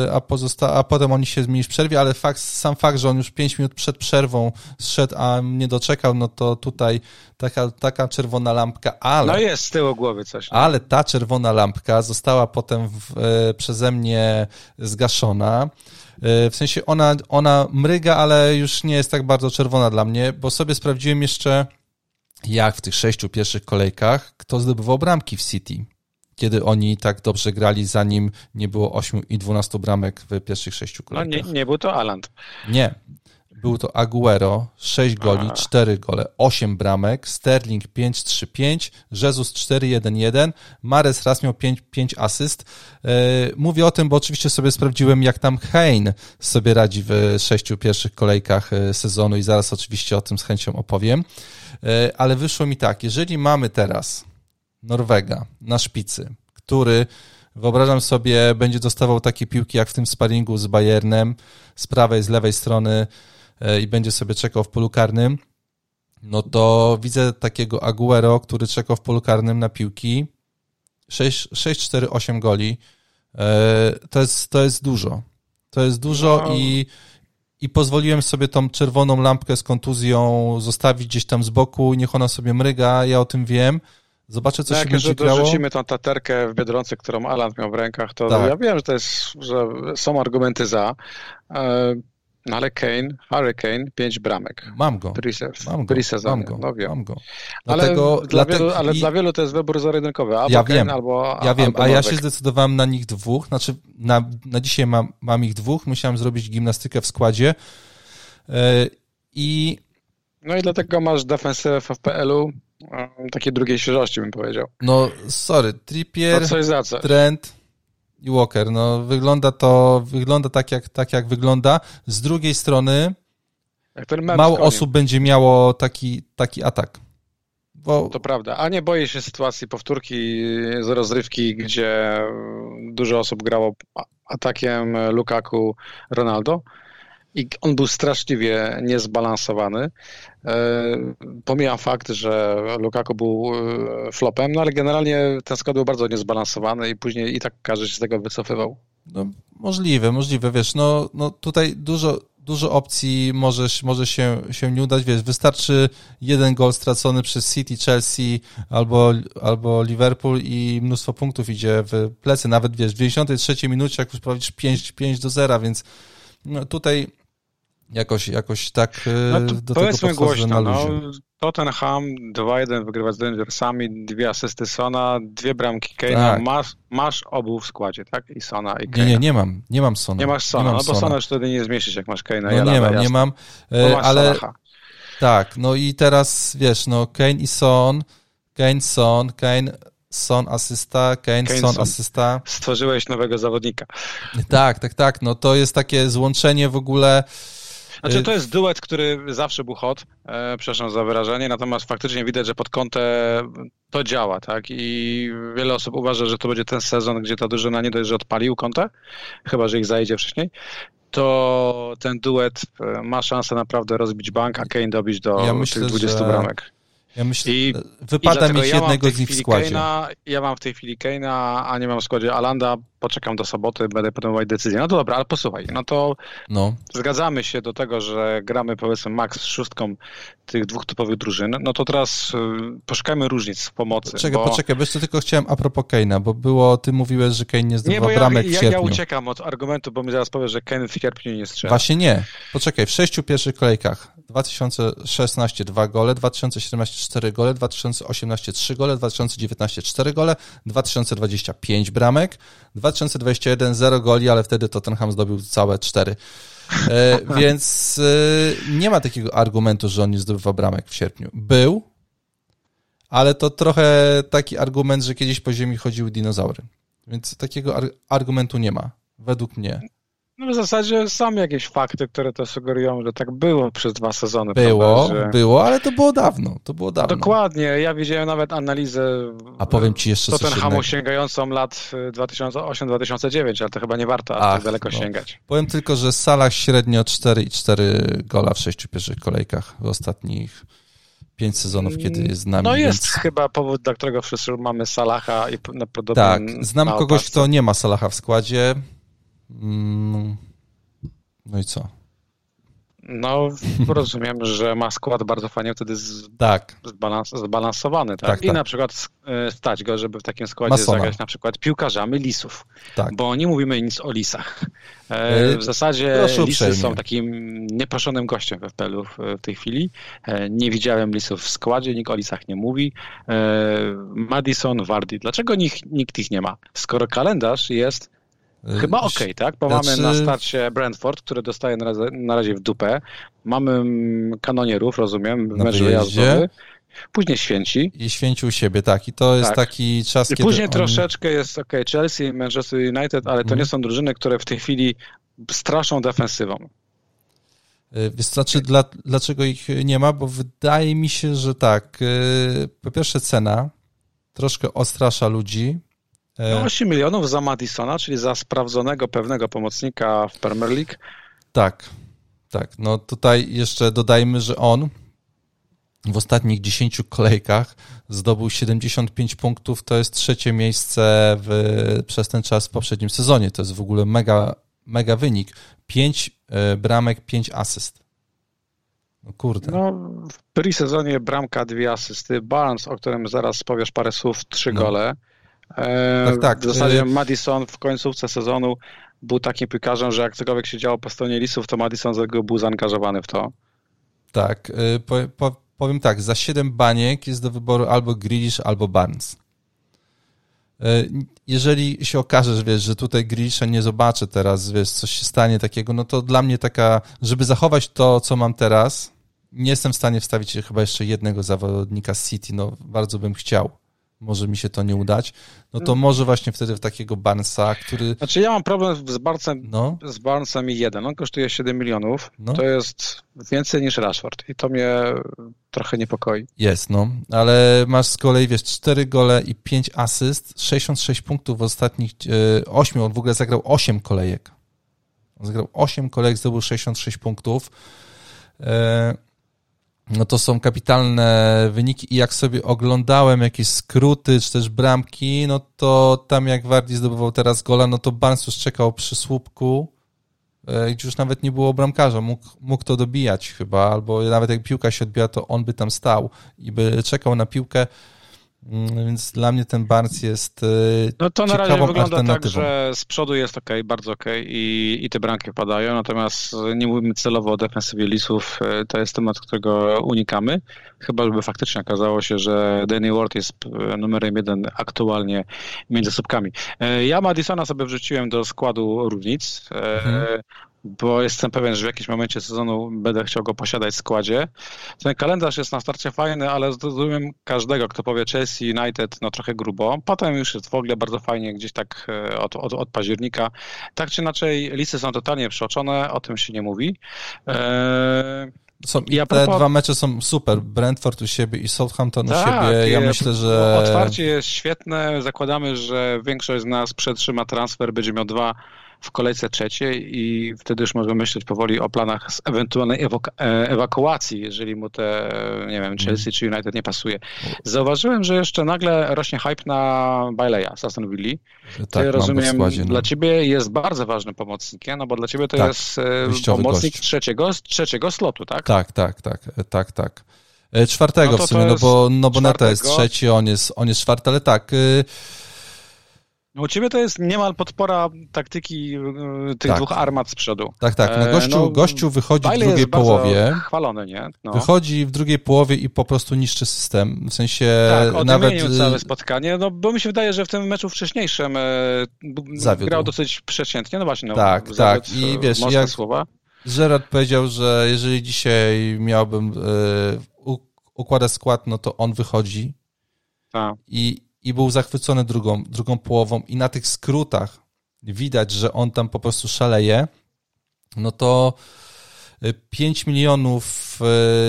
y, a, pozosta- a potem oni się zmienili w przerwie, ale fakt, sam fakt, że on już 5 minut przed przerwą zszedł, a nie doczekał, no to tutaj taka, taka czerwona lampka, ale... No jest z tyłu głowy coś. No. Ale ta czerwona lampka została potem w, e, przeze mnie zgaszona. E, w sensie ona, ona mryga, ale już nie jest tak bardzo czerwona dla mnie, bo sobie sprawdziłem jeszcze, jak w tych sześciu pierwszych kolejkach, kto zdobywał bramki w City kiedy oni tak dobrze grali, zanim nie było 8 i 12 bramek w pierwszych sześciu kolejkach. No nie, nie był to Aland. Nie. Był to Aguero, 6 goli, 4 gole, 8 bramek, Sterling 5-3-5, Jezus 4-1-1, Mares raz miał 5, 5 asyst. Mówię o tym, bo oczywiście sobie sprawdziłem, jak tam Hein sobie radzi w sześciu pierwszych kolejkach sezonu i zaraz oczywiście o tym z chęcią opowiem. Ale wyszło mi tak, jeżeli mamy teraz Norwega na szpicy, który wyobrażam sobie będzie dostawał takie piłki jak w tym sparingu z Bayernem z prawej, z lewej strony i będzie sobie czekał w polu karnym, no to widzę takiego Aguero, który czekał w polu karnym na piłki 6, 6 4, 8 goli. To jest, to jest dużo. To jest dużo no. i, i pozwoliłem sobie tą czerwoną lampkę z kontuzją zostawić gdzieś tam z boku, niech ona sobie mryga, ja o tym wiem. Zobaczę, co no, się będzie działo. Jak dorzucimy tą taterkę w Biedronce, którą Alan miał w rękach, to tak. ja wiem, że to jest, że są argumenty za, no ale Kane, Harry Kane, pięć bramek. Mam go. Mam go. Mam go. No wiem. Mam go. Dlatego, ale, dla, wielu, ale i... dla wielu to jest wybór zarydynkowy. Albo ja Kane, wiem. albo Ja wiem, albo a ja się zdecydowałem na nich dwóch. Znaczy, na, na dzisiaj mam, mam ich dwóch. Musiałem zrobić gimnastykę w składzie. Yy, I no i dlatego masz defensywę w FPL-u takiej drugiej świeżości, bym powiedział. No, sorry, Trippier, no coś za. Trent i Walker, no wygląda to, wygląda tak jak, tak jak wygląda. Z drugiej strony mało osób będzie miało taki, taki atak. Bo... To prawda, a nie boję się sytuacji powtórki z rozrywki, gdzie dużo osób grało atakiem Lukaku Ronaldo i on był straszliwie niezbalansowany. Pomijam fakt, że Lukaku był flopem, no ale generalnie ten skład był bardzo niezbalansowany i później i tak każdy się z tego wycofywał. No, możliwe, możliwe, wiesz, no, no tutaj dużo, dużo opcji może, może się, się nie udać, wiesz, wystarczy jeden gol stracony przez City, Chelsea albo, albo Liverpool i mnóstwo punktów idzie w plecy, nawet, wiesz, w 93 minucie, jak już prowadzisz 5, 5 do 0, więc no, tutaj jakoś, jakoś tak no to do powiedzmy tego głośno, na no, Tottenham 2-1 wygrywa z Rangersami, dwie asysty Sona, dwie bramki Kane'a, tak. masz, masz obu w składzie, tak? I Sona i Kane'a. Nie, nie, nie mam, nie mam Sona. Nie masz Sona, nie mam no bo Sona już wtedy nie zmieścisz, jak masz Kane'a. No ja nie mam, jasne. nie mam, Bo ale tak, no i teraz, wiesz, no Kane i Son, Kane, Son, Kane, Son asysta, Kane, Kane, Son Son. asysta. Stworzyłeś nowego zawodnika. Tak, tak, tak, no to jest takie złączenie w ogóle Znaczy to jest duet, który zawsze był hot, e, przepraszam za wyrażenie, natomiast faktycznie widać, że pod kątem to działa, tak? I wiele osób uważa, że to będzie ten sezon, gdzie ta drużyna nie dość, że odpalił kontę, chyba, że ich zajdzie wcześniej, to ten duet e, ma szansę naprawdę rozbić bank, a Kane dobić do Ja myślę, tych 20 że- bramek. Ja myślę, I- wypada dlatego mieć ja jednego z nich w składzie. Kane'a, ja mam w tej chwili Kane'a, a nie mam w składzie Alanda. Poczekam do soboty, będę podejmować decyzję. No to dobra, ale posłuchaj, no to No, zgadzamy się do tego, że gramy powiedzmy max z szóstką tych dwóch topowych drużyn, no to teraz y, poszukajmy różnic w pomocy. czekaj, bo... poczekaj, wiesz co, tylko chciałem a propos Kane'a, bo było, ty mówiłeś, że Kane nie Nie, zdobywa bo ja, bramek w ja, sierpniu. ja uciekam od argumentu, bo mi zaraz powie, że Kane w sierpniu nie strzela. Właśnie nie. Poczekaj, w sześciu pierwszych kolejkach 2016 2 gole, 2017 4 gole, 2018 3 gole, 2019 4 gole, 2020 5 bramek, 2021 0 goli, ale wtedy Tottenham zdobył całe 4. E, więc e, nie ma takiego argumentu, że on nie zdobywa bramek w sierpniu. Był, ale to trochę taki argument, że kiedyś po ziemi chodziły dinozaury. Więc takiego ar- argumentu nie ma, według mnie. No w zasadzie są jakieś fakty, które to sugerują, że tak było przez dwa sezony. Było, prawda, że... było, ale to było dawno. To było dawno. Dokładnie. Ja widziałem nawet analizę A powiem ci jeszcze coś Tottenhamu innego. sięgającą lat 2008-2009, ale to chyba nie warto aż Ach, tak daleko no. sięgać. Powiem tylko, że Salah średnio 4,4 gola w sześciu pierwszych kolejkach w ostatnich pięć sezonów, kiedy jest z nami. No jest więc... chyba powód, dla którego wszyscy mamy Salaha i na podobnie Tak, znam na kogoś, kto nie ma Salaha w składzie. Mm, No i co? No rozumiem, że ma skład bardzo fajnie wtedy z, Tak, zbalans, zbalansowany, tak? Tak, I tak. na przykład e, stać go, żeby w takim składzie Masona. zagrać na przykład piłkarzami lisów, tak. bo nie mówimy nic o lisach. E, E, W zasadzie proszę lisy uprzejmie. są takim nieproszonym gościem we FPL-u w, w tej chwili. Nie widziałem lisów w składzie, nikt o lisach nie mówi. Madison, Wardy. Dlaczego nikt, nikt ich nie ma? Skoro kalendarz jest Chyba okej, tak? Bo Znaczy- mamy na starcie Brentford, który dostaje na razie, na razie w dupę. Mamy mm, kanonierów, rozumiem, Na mecz wyjeździe. Później święci. I święcił siebie, tak. I to jest Tak. taki czas, I kiedy później oni... troszeczkę jest ok, Chelsea, Manchester United, ale to Mhm. nie są drużyny, które w tej chwili straszą defensywą. Y, Wiesz, znaczy, dla, dlaczego ich nie ma? Bo wydaje mi się, że tak. y, Po pierwsze cena troszkę ostrasza ludzi. E, No 8 milionów za Madisona, czyli za sprawdzonego pewnego pomocnika w Premier League. Tak, tak. No tutaj jeszcze dodajmy, że on w ostatnich 10 kolejkach zdobył 75 punktów. To jest trzecie miejsce w, przez ten czas w poprzednim sezonie. To jest w ogóle mega, mega wynik. 5 bramek, 5 asyst. No kurde. No, w pre-sezonie bramka, dwie asysty. Barnes, o którym zaraz powiesz parę słów, trzy No. gole. E, Tak, tak. W zasadzie Y- Madison w końcówce sezonu był takim piłkarzem, że jak cokolwiek się działo po stronie Lisów, to Madison był zaangażowany w to. Tak, y, po, po, powiem tak, za 7 baniek jest do wyboru albo Grealish, albo Barnes. Jeżeli się okaże, że wiesz, że tutaj Grealisha nie zobaczę teraz, wiesz, coś się stanie takiego, no to dla mnie taka, żeby zachować to, co mam teraz, nie jestem w stanie wstawić chyba jeszcze jednego zawodnika z City, no bardzo bym chciał. Może mi się to nie udać. No to może właśnie wtedy w takiego Barnesa, który, Znaczy ja mam problem z Barnesem, no, z Barnesem i jeden. On kosztuje 7 milionów. No. To jest więcej niż Rashford i to mnie trochę niepokoi. Jest, no, ale masz z kolei, wiesz, 4 gole i 5 asyst, 66 punktów w ostatnich e, 8, on w ogóle zagrał 8 kolejek. On zagrał 8 kolejek, zdobył 66 punktów. E, no to są kapitalne wyniki i jak sobie oglądałem jakieś skróty, czy też bramki, no to tam jak Wardi zdobywał teraz gola, no to Barnes już czekał przy słupku, e, gdzie już nawet nie było bramkarza, mógł, mógł to dobijać chyba, albo nawet jak piłka się odbija, to on by tam stał i by czekał na piłkę, więc dla mnie ten Barnes jest e, No to na razie wygląda tak, że z przodu jest ok, bardzo ok i, i te bramki wpadają, natomiast nie mówimy celowo o defensywie Lisów, e, to jest temat, którego unikamy, chyba żeby faktycznie okazało się, że Danny Ward jest e, numerem jeden aktualnie między słupkami. Ja Madisona sobie wrzuciłem do składu równic, e, Mhm. Bo jestem pewien, że w jakimś momencie sezonu będę chciał go posiadać w składzie. Ten kalendarz jest na starcie fajny, ale zrozumiem każdego, kto powie Chelsea, United, no trochę grubo. Potem już jest w ogóle bardzo fajnie, gdzieś tak e, od, od, od października. Tak czy inaczej, listy są totalnie przeoczone, o tym się nie mówi. Eee, Są, I a te dwa mecze są super. Brentford u siebie i Southampton u siebie. Ja myślę, że... Otwarcie jest świetne. Zakładamy, że większość z nas przetrzyma transfer, będzie miał dwa w kolejce trzeciej i wtedy już możemy myśleć powoli o planach z ewentualnej e, ewakuacji, jeżeli mu te, nie wiem, Chelsea czy United nie pasuje. Zauważyłem, że jeszcze nagle rośnie hype na Baileya z Aston Villa. tak, w rozumiem, składzie, no. dla ciebie jest bardzo ważnym pomocnikiem, no bo dla ciebie to Tak, jest e, pomocnik gość. trzeciego, trzeciego slotu, tak? Tak, tak, tak, tak, tak. E, Czwartego No w sumie, no bo, no bo Neta jest trzeci, on jest, on jest czwarty, ale tak, y, u ciebie to jest niemal podpora taktyki e, tych Tak. dwóch armat z przodu. tak, tak, no E, gościu, no, gościu wychodzi w drugiej połowie, chwalony, nie? No. wychodzi w drugiej połowie i po prostu niszczy system, w sensie Tak, nawet... y, całe spotkanie, no bo mi się wydaje, że w tym meczu wcześniejszym e, Zawiódł. grał dosyć przeciętnie, no właśnie, no, Tak, tak. I e, wiesz, jak- słowa. Gerard powiedział, że jeżeli dzisiaj miałbym y, układać skład, no to on wychodzi i, i był zachwycony drugą, drugą połową i na tych skrótach widać, że on tam po prostu szaleje. no to 5 milionów,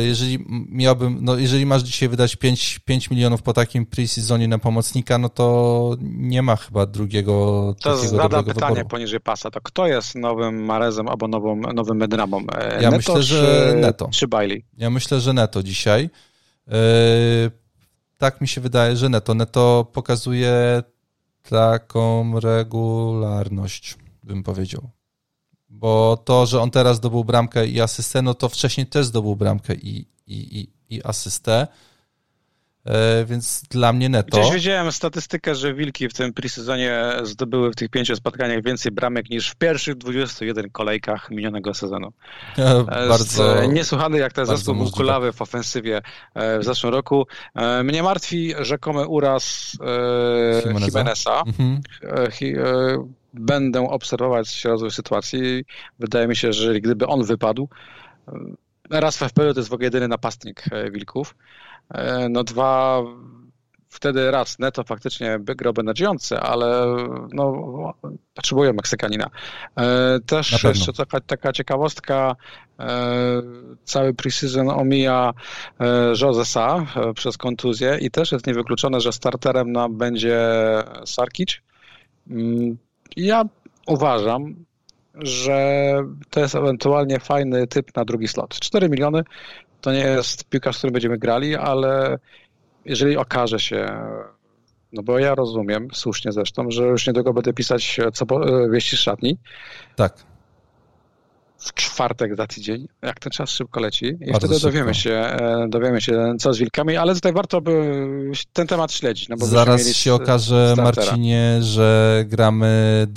jeżeli miałbym, no jeżeli masz dzisiaj wydać 5, 5 milionów po takim pre-seasonie na pomocnika, no to nie ma chyba drugiego to zadam pytanie wyboru. poniżej pasa, to kto jest nowym Marezem albo nową, nowym Medramą? Ja Neto myślę, że czy, Neto. Czy Bailey? Ja myślę, że Neto dzisiaj. Tak mi się wydaje, że Neto. Neto pokazuje taką regularność, bym powiedział. Bo to, że on teraz zdobył bramkę i asystę, no to wcześniej też zdobył bramkę i, i, i, i asystę. E, więc dla mnie neto. Gdzieś widziałem statystykę, że Wilki w tym presezonie zdobyły w tych pięciu spotkaniach więcej bramek niż w pierwszych 21 kolejkach minionego sezonu. E, bardzo Niesłychany jak ten zespół był kulawy w ofensywie w zeszłym roku. Mnie martwi rzekomy uraz Jimeneza. Jimeneza. Mhm. Będę obserwować rozwój sytuacji. Wydaje mi się, że gdyby on wypadł, raz w FPL to jest w ogóle jedyny napastnik Wilków. No dwa, wtedy raz neto faktycznie by grałby nadziejący, ale no, potrzebują Meksykanina. Też jeszcze taka, taka ciekawostka, cały preseason omija Josesa przez kontuzję i też jest niewykluczone, że starterem nam będzie Sarkic. Ja uważam, że to jest ewentualnie fajny typ na drugi slot. 4 miliony to nie jest piłkarz, z którym będziemy grali, ale jeżeli okaże się, no bo ja rozumiem, słusznie zresztą, że już niedługo będę pisać co wieści z szatni. Tak. W czwartek za tydzień, jak ten czas szybko leci i Bardzo wtedy dowiemy się, dowiemy się, co z wilkami, ale tutaj warto by ten temat śledzić. No bo Zaraz się okaże, startera. Marcinie, że gramy,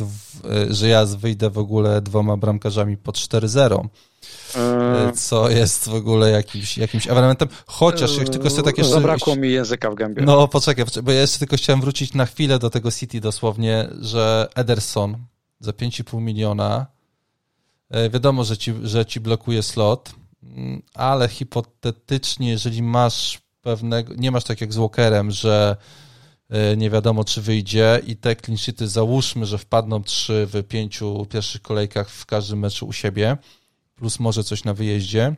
że ja wyjdę w ogóle dwoma bramkarzami po 4-0 co jest w ogóle jakimś, jakimś elementem. Chociaż jak tylko sobie tak jeszcze... Zabrakło mi języka w gębie. No poczekaj, bo ja jeszcze tylko chciałem wrócić na chwilę do tego City dosłownie, że Ederson za 5,5 miliona wiadomo, że ci, że ci blokuje slot, mm, ale hipotetycznie, jeżeli masz pewnego, nie masz tak jak z Walkerem, że nie wiadomo, czy wyjdzie i te clean sheety załóżmy, że wpadną trzy w pięciu pierwszych kolejkach w każdym meczu u siebie, plus może coś na wyjeździe,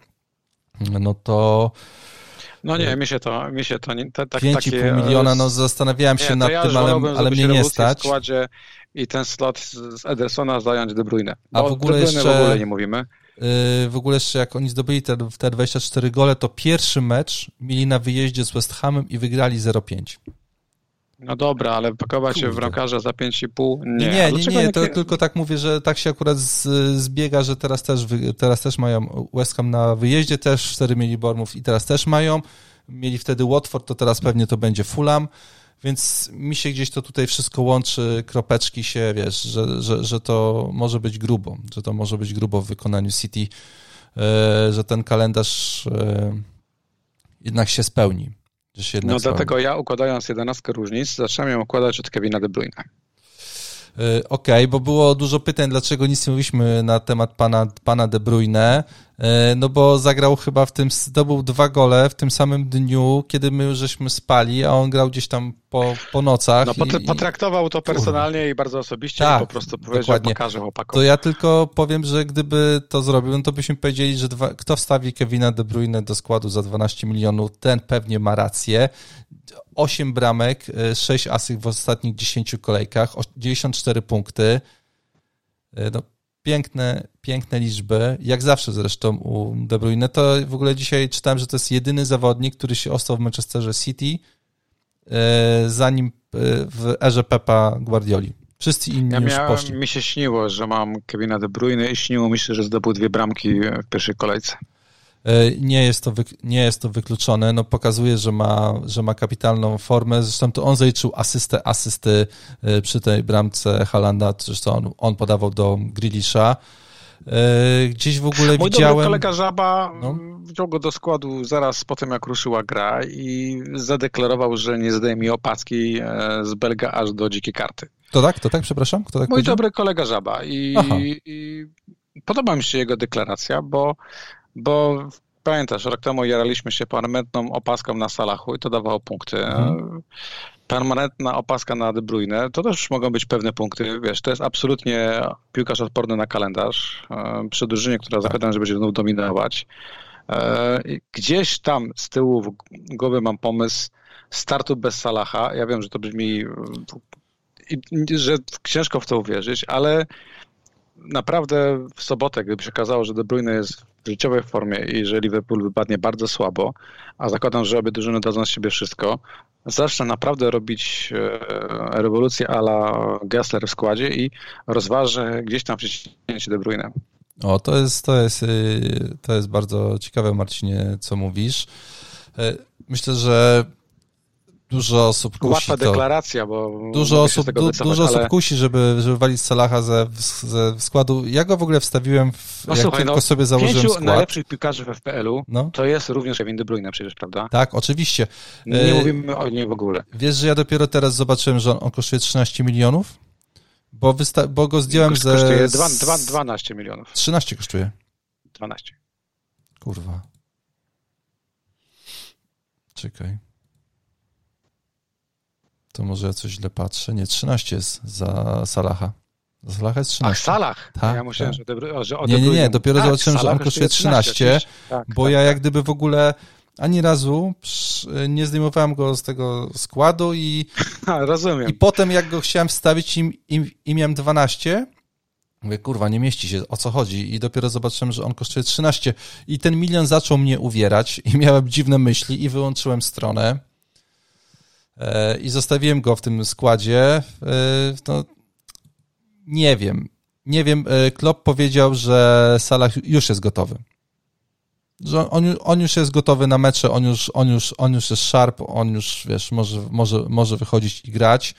no to no nie, mi się to, mi się to nie, tak, 5,5 miliona, no zastanawiałem się nie, nad ja tym, ale, ale mnie nie stać. W składzie i ten slot z Edersona zająć De Bruyne. A w ogóle jeszcze, w ogóle nie mówimy. Yy, w ogóle jeszcze jak oni zdobyli te, te 24 gole, to pierwszy mecz mieli na wyjeździe z West Hamem i wygrali 0-5. No dobra, ale pakować się w bramkarza za 5,5? Nie, nie, nie, nie, nie, to tylko tak mówię, że tak się akurat z, zbiega, że teraz też, teraz też mają West Ham na wyjeździe, też 4 mieli Bormów i teraz też mają. Mieli wtedy Watford, to teraz pewnie to będzie Fulham, więc mi się gdzieś to tutaj wszystko łączy, kropeczki się, wiesz, że, że, że to może być grubo, że to może być grubo w wykonaniu City, e, że ten kalendarz e, jednak się spełni no dlatego ja układając 11 różnic, zacząłem ją układać od Kevina De Bruyne. Okej, okay, bo było dużo pytań, dlaczego nic nie mówiliśmy na temat pana, pana De Bruyne. E, no bo zagrał chyba w tym, zdobył dwa gole w tym samym dniu, kiedy my już żeśmy spali, a on grał gdzieś tam po, po nocach. No i, potraktował to personalnie i bardzo osobiście tak, i po prostu powiedział, dokładnie. pokażę chłopakom. To ja tylko powiem, że gdyby to zrobił, no to byśmy powiedzieli, że dwa, kto wstawi Kevina De Bruyne do składu za 12 milionów, ten pewnie ma rację. 8 bramek, 6 e, asyk w ostatnich 10 kolejkach, 94 punkty. E, no, piękne, piękne liczby, jak zawsze zresztą u De Bruyne. To w ogóle dzisiaj czytałem, że to jest jedyny zawodnik, który się ostał w Manchesterze City e, zanim w erze Pepa Guardioli. Wszyscy inni ja już miałem, poszli. Mi się śniło, że mam Kevina De Bruyne i śniło mi się, że zdobył dwie bramki w pierwszej kolejce. E, nie jest to, nie jest to wykluczone. No, pokazuje, że ma, że ma kapitalną formę. Zresztą to on zaliczył asystę, asysty e, przy tej bramce Halanda. Zresztą on, on podawał do Grilisza. E, gdzieś w ogóle Mój widziałem... Mój kolega Żaba no. wziął go do składu zaraz po tym, jak ruszyła gra i zadeklarował, że nie zdejmie opaski z Belga aż do dzikiej karty. To tak? To tak? Przepraszam? Kto tak Mój powiedział? dobry kolega Żaba i, i podoba mi się jego deklaracja, bo bo pamiętasz, rok temu jaraliśmy się permanentną opaską na Salachu i to dawało punkty. Mhm. permanentna opaska na De Bruyne, to też mogą być pewne punkty. Wiesz, to jest absolutnie piłkarz odporny na kalendarz. Przy drużynie, która zakładam, że będzie znów dominować. E, gdzieś tam z tyłu w głowie mam pomysł startu bez Salaha. Ja wiem, że to brzmi, że ciężko w to uwierzyć, ale naprawdę w sobotę, gdyby się okazało, że De Bruyne jest życiowej formie i że Liverpool wypadnie bardzo słabo, a zakładam, że obie drużyny dadzą z siebie wszystko, zacznę naprawdę robić e, rewolucję ala Gessler w składzie i rozważę gdzieś tam przyciśnięcie De Bruyne. O, to jest, to jest, y, to jest bardzo ciekawe, Marcinie, co mówisz. E, myślę, że dużo osób kusi Łatwa to, deklaracja, bo dużo osób, du, wycofać, dużo ale... osób kusi, żeby, żeby walić Salaha ze, ze składu. Ja go w ogóle wstawiłem, w, no, jak słuchaj, tylko no, sobie założyłem skład. najlepszych piłkarzy w FPL-u no. to jest również Kevin De Bruyne przecież, prawda? Tak, oczywiście. Nie e... mówimy o nim w ogóle. Wiesz, że ja dopiero teraz zobaczyłem, że on, on kosztuje 13 milionów? Bo, wysta- bo go zdjąłem ze... Kosztuje 2, 2, 12 milionów. 13 kosztuje. 12. Kurwa. Czekaj. To może ja coś źle patrzę. Nie, 13 jest za Salaha. Za Salaha jest 13. Ach, Salah. Tak, ja myślałem, tak. że, że Nie, nie, nie. Dopiero tak, zobaczyłem, Salah że on kosztuje 13, 13 tak, bo tak, ja jak tak. gdyby w ogóle ani razu nie zdejmowałem go z tego składu i, rozumiem. i potem jak go chciałem wstawić i, i, i miałem 12, mówię, kurwa, nie mieści się, o co chodzi? I dopiero zobaczyłem, że on kosztuje 13 i ten milion zaczął mnie uwierać i miałem dziwne myśli i wyłączyłem stronę i zostawiłem go w tym składzie. E, no, nie wiem. Nie wiem, e, Klopp powiedział, że Salah już jest gotowy że on, on już jest gotowy na mecze, on już, on już, on już jest sharp, on już, wiesz, może, może, może wychodzić i grać.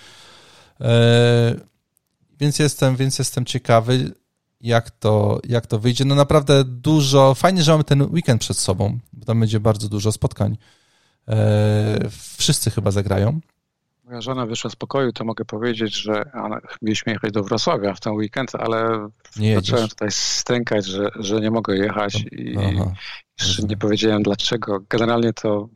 E, więc jestem, więc jestem ciekawy, jak to, jak to wyjdzie. No naprawdę dużo, fajnie, że mamy ten weekend przed sobą, bo tam będzie bardzo dużo spotkań. E, wszyscy chyba zagrają. Moja żona wyszła z pokoju, to mogę powiedzieć, że mieliśmy jechać do Wrocławia w ten weekend, ale nie zacząłem tutaj stękać, że, że nie mogę jechać i Aha. jeszcze nie powiedziałem dlaczego. Generalnie to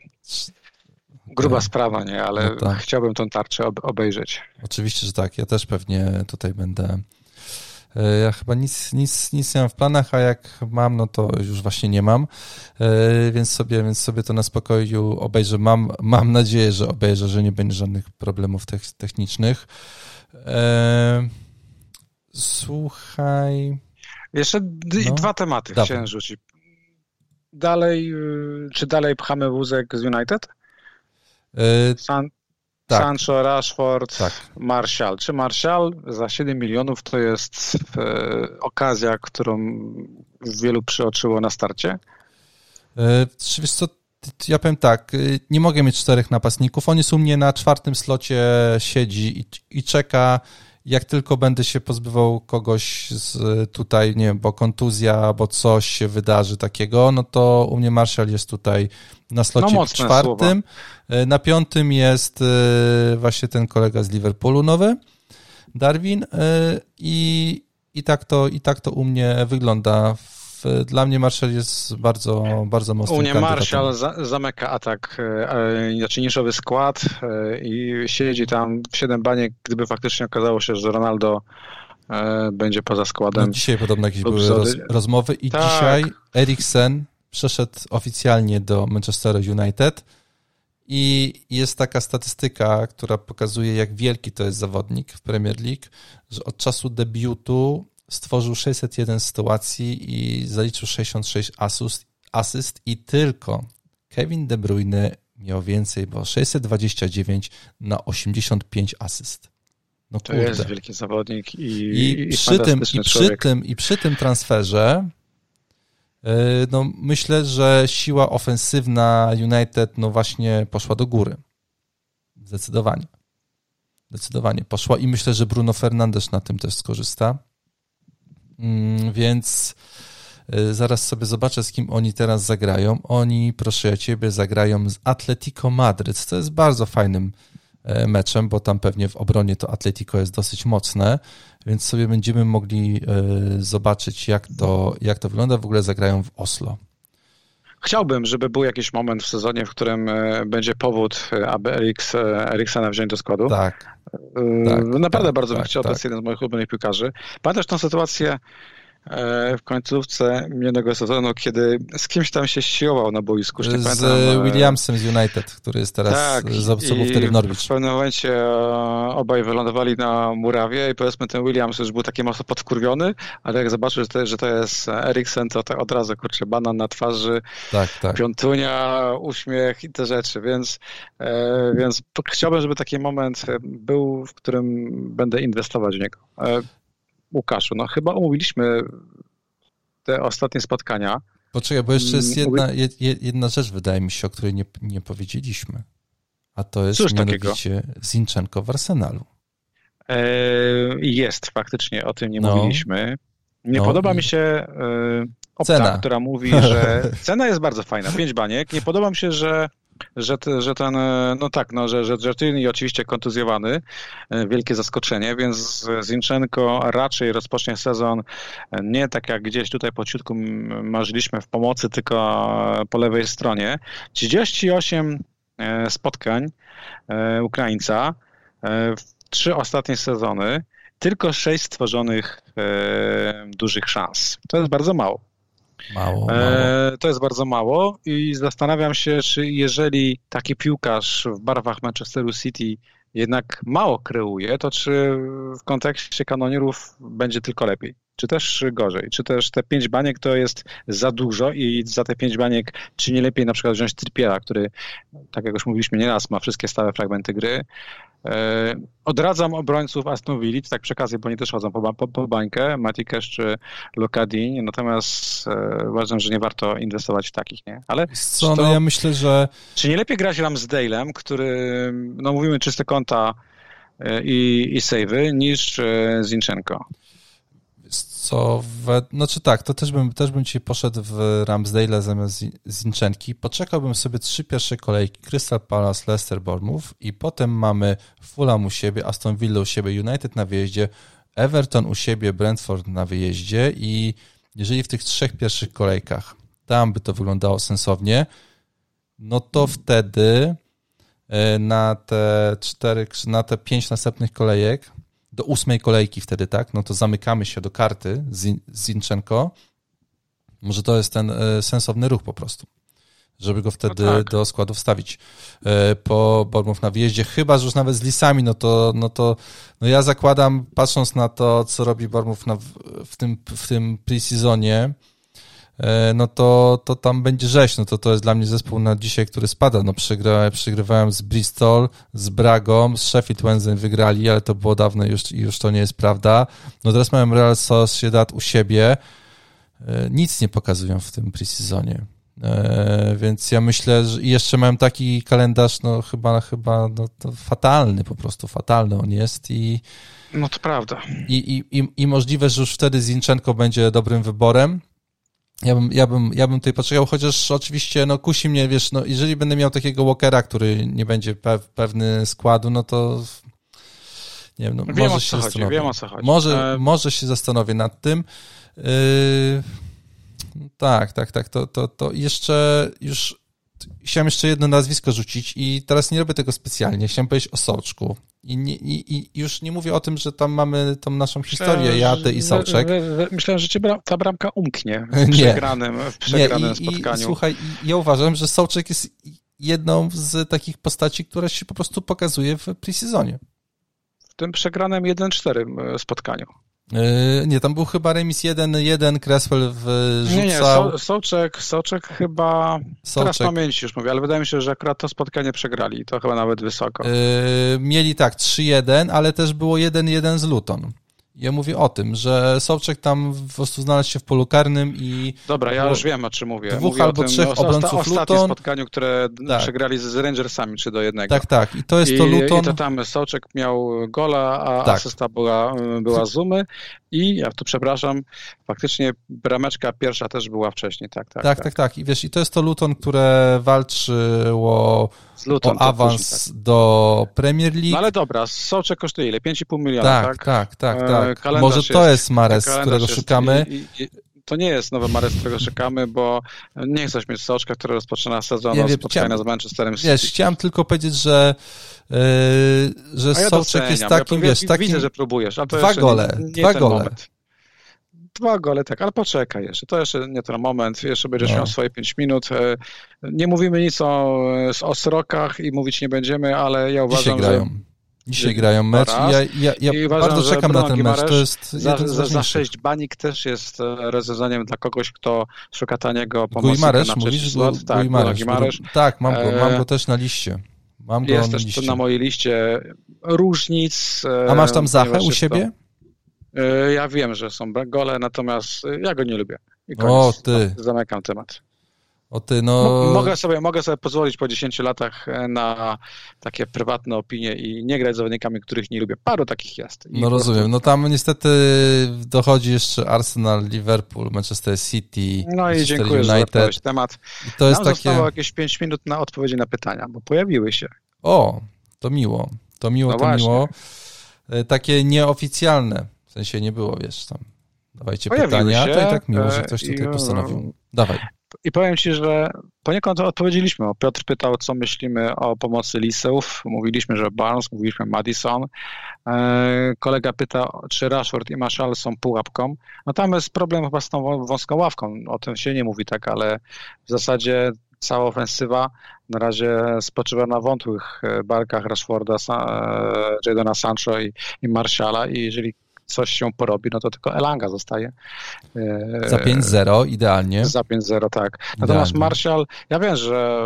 gruba sprawa, nie, ale no tak. chciałbym tą tarczę obejrzeć. Oczywiście, że tak. Ja też pewnie tutaj będę E, ja chyba nic, nic, nic nie mam w planach, a jak mam, no to już właśnie nie mam, e, więc sobie, więc sobie to na spokoju obejrzę. Mam, mam nadzieję, że obejrzę, że nie będzie żadnych problemów technicznych. E, słuchaj. Jeszcze no, dwa tematy dawaj. chciałem rzucić. Dalej, y, czy dalej pchamy wózek z United? San, tak. Sancho, Rashford, tak. Martial. Czy Martial za 7 milionów to jest e, okazja, którą wielu przyoczyło na starcie? E, wiesz co, ja powiem tak, e, nie mogę mieć czterech napastników. On jest u mnie na czwartym slocie, siedzi i, i czeka jak tylko będę się pozbywał kogoś z tutaj, nie wiem, bo kontuzja, bo coś się wydarzy takiego, no to u mnie Marshall jest tutaj na slocie no, czwartym. Słowa. Na piątym jest e, właśnie ten kolega z Liverpoolu nowy, Darwin e, i, i, tak, to, i tak to u mnie wygląda dla mnie Marshall jest bardzo, bardzo mocny. U mnie Marshall za, zamyka atak, e, znaczy niszowy skład e, i siedzi tam w 7 baniek, gdyby faktycznie okazało się, że Ronaldo e, będzie poza składem. No dzisiaj podobno jakieś były roz, rozmowy i tak. dzisiaj Eriksen przeszedł oficjalnie do Manchester United i jest taka statystyka, która pokazuje, jak wielki to jest zawodnik w Premier League, że od czasu debiutu stworzył 601 sytuacji i zaliczył 66 asyst, asyst i tylko Kevin De Bruyne miał więcej, bo 629 na 85 asyst. No to jest wielki zawodnik i, i, i przy tym i przy tym i przy tym transferze e, no myślę, że siła ofensywna United no właśnie poszła do góry. Zdecydowanie. Zdecydowanie poszła i myślę, że Bruno Fernandes na tym też skorzysta. Mm, więc y, zaraz sobie zobaczę, z kim oni teraz zagrają. Oni, proszę ja ciebie, zagrają z Atletico Madryt, co jest bardzo fajnym e, meczem, bo tam pewnie w obronie to Atletico jest dosyć mocne, więc sobie będziemy mogli e, zobaczyć, jak to, jak to wygląda. W ogóle zagrają w Oslo. Chciałbym, żeby był jakiś moment w sezonie, w którym będzie powód, aby Eriks, Eriksena wziąć do składu. Tak. tak Naprawdę tak, bardzo tak, bym chciał, tak. to jest jeden z moich ulubionych piłkarzy. Pamiętasz tą sytuację w końcówce minionego sezonu, kiedy z kimś tam się siłował na boisku. Z pamiętam, Williamsem z United, który jest teraz, tak, z, był wtedy w Norwich. W pewnym momencie obaj wylądowali na murawie i powiedzmy ten Williams już był taki mocno podkurwiony, ale jak zobaczył, że to, że to jest Eriksen, to tak od razu, kurczę, banan na twarzy, tak, tak. piątunia, uśmiech i te rzeczy, więc, e, więc chciałbym, żeby taki moment był, w którym będę inwestować w niego. Łukaszu, no chyba omówiliśmy te ostatnie spotkania. Poczekaj, bo jeszcze jest jedna, jedna rzecz, wydaje mi się, o której nie, nie powiedzieliśmy. A to jest Cóż mianowicie takiego? Zinchenko w Arsenalu. E, jest, faktycznie, o tym nie No. mówiliśmy. Nie No podoba mi się e, opta, Cena. która mówi, że cena jest bardzo fajna, pięć baniek. Nie podoba mi się, że że, że ten, e, no tak, no, że, że, że Tyni oczywiście kontuzjowany, e, wielkie zaskoczenie, więc Zinchenko raczej rozpocznie sezon e, nie tak jak gdzieś tutaj po ciutku marzyliśmy w pomocy, tylko po lewej stronie. 38 e, spotkań Ukraińca, w trzy ostatnie sezony, tylko sześć stworzonych dużych szans. To jest bardzo mało. Mało, mało. E, to jest bardzo mało i zastanawiam się, czy jeżeli taki piłkarz w barwach Manchesteru City jednak mało kreuje, to czy w kontekście kanonierów będzie tylko lepiej? Czy też gorzej? Czy też te pięć baniek to jest za dużo i za te pięć baniek, czy nie lepiej na przykład wziąć Trippiera, który, tak jak już mówiliśmy nieraz, ma wszystkie stałe fragmenty gry, Odradzam obrońców Aston Villa, tak przy okazji, bo oni też chodzą po, po, po bańkę, Matikesz czy Lokadin, natomiast e, uważam, że nie warto inwestować w takich, nie? Ale Co, to- no ja myślę, że czy nie lepiej grać Ramsdale'em, który, no mówimy czyste konta e, i, i save'y, niż e, Zinchenko? Co, we, znaczy tak, to też bym, też bym dzisiaj poszedł w Ramsdale'a zamiast Zin- Zinchenki. Poczekałbym sobie trzy pierwsze kolejki, Crystal Palace, Leicester, Bournemouth i potem mamy Fulham u siebie, Aston Villa u siebie, United na wyjeździe, Everton u siebie, Brentford na wyjeździe i jeżeli w tych trzech pierwszych kolejkach tam by to wyglądało sensownie, no to wtedy e, na te cztery, na te pięć następnych kolejek, do ósmej kolejki wtedy, tak, no to zamykamy się do karty Zin- Zinchenko. Może to jest ten e, sensowny ruch po prostu, żeby go wtedy No tak. do składu wstawić e, po Bournemouth na wyjeździe, chyba, że już nawet z Lisami, no to, no to no ja zakładam, patrząc na to, co robi Bournemouth na, w tym, w tym pre-seasonie, no to, to tam będzie rzeź. No to to jest dla mnie zespół na dzisiaj, który spada. No przegra, przegrywałem z Bristol, z Bragą, z Sheffield Wednesday wygrali, ale to było dawno już, i już to nie jest prawda. No teraz mają Real Sociedad u siebie. E, Nic nie pokazują w tym pre-seasonie. E, Więc ja myślę, że jeszcze mają taki kalendarz, no chyba, chyba no, to fatalny, po prostu fatalny on jest i, No to prawda. i, i, i, i możliwe, że już wtedy Zinchenko będzie dobrym wyborem. Ja bym, ja bym, ja bym tutaj poczekał, chociaż oczywiście, no kusi mnie, wiesz, no jeżeli będę miał takiego Walkera, który nie będzie pew, pewny składu, no to nie wiem, no, Wiem, może o się chodzi, zastanowię. wiem. Może, E, może się zastanowię nad tym. Yy, tak, tak, tak, to, to, to jeszcze już chciałem jeszcze jedno nazwisko rzucić i teraz nie robię tego specjalnie. Chciałem powiedzieć o Soczku. I, nie, i, I już nie mówię o tym, że tam mamy tą naszą historię, ja, ty i że- Myślałem, że cię ta bramka umknie Nie. w przegranym, w przegranym i, spotkaniu. I, słuchaj, ja uważam, że Sołczek jest jedną z takich postaci, która się po prostu pokazuje w pre-seasonie. w tym przegranym 1-4 spotkaniu. Yy, nie, tam był chyba remis 1-1, Creswell Nie, nie, wrzucał. so, Soczek, Soczek chyba, teraz Sołczek. pamięci już mówię, ale wydaje mi się, że akurat to spotkanie przegrali, to chyba nawet wysoko. Yy, mieli tak 3-1, ale też było 1-1 z Luton. Ja mówię o tym, że Sołczek tam po prostu znalazł się w polu karnym i Dobra, ja już wiem, o czym mówię. dwóch mówię albo o tym, trzech o, osta- obrońców ostatnim Luton. spotkaniu, które Tak. przegrali z, Rangersami 3 do 1. tak, tak. I to jest I, to Luton. I to tam Soczek miał gola, a Tak. asysta była, była Zumy i ja tu przepraszam, faktycznie brameczka pierwsza też była wcześniej, tak, tak. Tak, tak, tak. I wiesz, i to jest to Luton, które walczyło Z Luton o to awans później, tak. do Premier League. No ale dobra, Soczek kosztuje ile? 5,5 miliona, tak, tak? tak, tak, tak. E, tak. Może to jest- jest Mares, którego jest- szukamy. I, i, to nie jest nowy Mares, którego czekamy, bo nie chcesz mieć Soczka, który rozpoczyna sezon od spotkania z Manchesterem City. Wiesz, chciałem tylko powiedzieć, że yy, że ja Soczek jest takim, ja, wiesz, takim... Widzę, że próbujesz. Dwa gole, dwa gole. Moment. Dwa gole, tak, ale poczekaj jeszcze. To jeszcze nie ten moment. Jeszcze będziesz no. miał swoje pięć minut. E, nie mówimy nic o, o srokach i mówić nie będziemy, ale ja uważam, Dzisiaj grają. że Dzisiaj grają mecz i ja, ja, ja uważam, bardzo czekam na ten mecz. To jest za, za, za sześć banik też jest e, rozwiązaniem dla kogoś, kto szuka taniego pomocnika Guimaresz, na mówisz? Slot. Tak, Guimaresz. Tak, mam go, mam go też na liście. Mam go jest na też liście. na mojej liście różnic. A masz tam Zachę u siebie? To, ja wiem, że są gole, natomiast ja go nie lubię. O, ty. Zamykam temat. O ty, no... Mogę sobie, mogę sobie pozwolić po 10 latach e, na takie prywatne opinie i nie grać z zawodnikami, których nie lubię. Paru takich jest. I no rozumiem. Prostu... No tam niestety dochodzi jeszcze Arsenal, Liverpool, Manchester City, No i Manchester dziękuję, United. że temat. I to jest Nam takie... zostało jakieś 5 minut na odpowiedzi na pytania, bo pojawiły się. O, to miło. To miło, no to właśnie. miło. E, takie nieoficjalne. Sensie nie było, wiesz, tam dawajcie Pojawiły pytania, się, to i tak miło, że ktoś i, tutaj postanowił. Dawaj. I powiem Ci, że poniekąd odpowiedzieliśmy. Piotr pytał, co myślimy o pomocy Lisów. Mówiliśmy, że Barnes, mówiliśmy Madison. E, kolega pyta, czy Rashford i Marshall są pułapką. No tam jest problem chyba z tą wąską ławką. O tym się nie mówi tak, ale w zasadzie cała ofensywa na razie spoczywa na wątłych barkach Rashforda, e, Jadona Sancho i, i Marshalla i jeżeli coś się porobi, no to tylko Elanga zostaje. Za 5-0 idealnie. Za 5-0, tak. Natomiast idealnie. Martial, ja wiem, że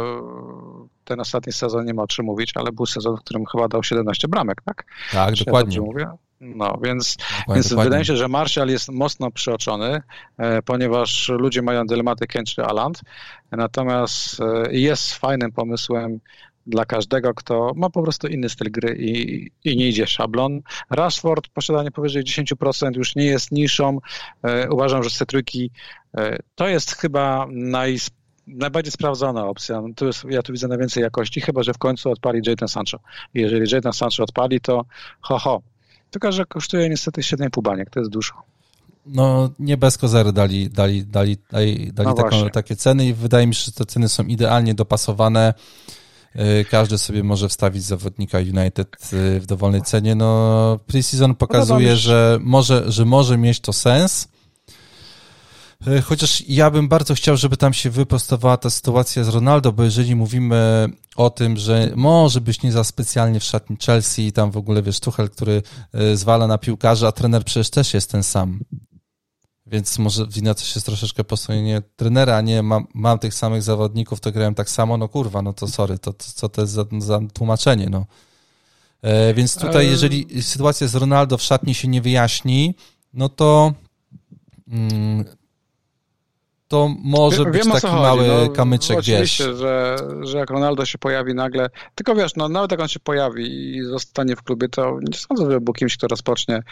ten ostatni sezon nie ma o czym mówić, ale był sezon, w którym chyba dał 17 bramek, tak? Tak, Czy dokładnie. Ja mówię? No, więc, dokładnie, więc dokładnie. wydaje mi się, że Martial jest mocno przyoczony, e, ponieważ ludzie mają dylematy Kane czy Aland, natomiast e, jest fajnym pomysłem dla każdego, kto ma po prostu inny styl gry i, i nie idzie szablon. Rashford, posiadanie powyżej 10% już nie jest niszą. E, uważam, że trójki e, to jest chyba naj, najbardziej sprawdzona opcja. Tu jest, ja tu widzę najwięcej jakości, chyba że w końcu odpali Jadon Sancho. Jeżeli Jadon Sancho odpali, to ho, ho. Tylko, że kosztuje niestety 7,5 baniek, to jest dużo. No, nie bez kozery dali, dali, dali, dali, dali No taką, takie ceny i wydaje mi się, że te ceny są idealnie dopasowane. Y, Każdy sobie może wstawić zawodnika United y, w dowolnej cenie. No, preseason pokazuje, że może, że może mieć to sens. Y, Chociaż ja bym bardzo chciał, żeby tam się wyprostowała ta sytuacja z Ronaldo, bo jeżeli mówimy o tym, że może być nie za specjalnie w szatni Chelsea i tam w ogóle wiesz, Tuchel, który zwala na piłkarza, a trener przecież też jest ten sam. Więc może wina też jest troszeczkę po stronie trenera, a nie mam, mam tych samych zawodników, to grałem tak samo, no kurwa, no to sorry, to, to co to jest za, za tłumaczenie, no. E, więc tutaj, jeżeli sytuacja z Ronaldo w szatni się nie wyjaśni, no to mm, to może Wiem, być co taki mały no, kamyczek, Oczywiście, wiesz. że, że jak Ronaldo się pojawi nagle, tylko wiesz, no nawet jak on się pojawi i zostanie w klubie, to nie sądzę, żeby był kimś, kto rozpocznie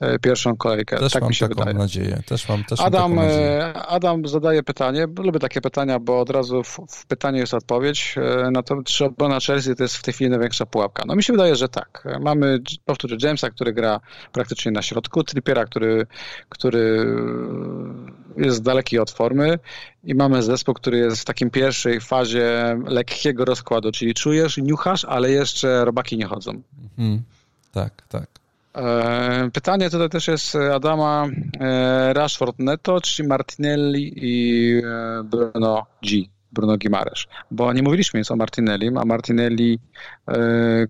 e, pierwszą kolejkę. Też tak mam mi się taką wydaje. nadzieję, też mam, też Adam, mam e, Adam zadaje pytanie, lubię takie pytania, bo od razu w, w pytaniu jest odpowiedź. E, Na to, czy obrona Chelsea to jest w tej chwili największa pułapka? No mi się wydaje, że tak. Mamy, powtórzę, Jamesa, który gra praktycznie na środku, Trippiera, który, który jest daleki od formy i mamy zespół, który jest w takim pierwszej fazie lekkiego rozkładu, czyli czujesz, niuchasz, ale jeszcze robaki nie chodzą. Mhm. Tak, tak. E, Pytanie tutaj też jest Adama e, Rashford Neto, czy Martinelli i e, Bruno G. Bruno Gimares. Bo nie mówiliśmy nic o Martinellim, a Martinelli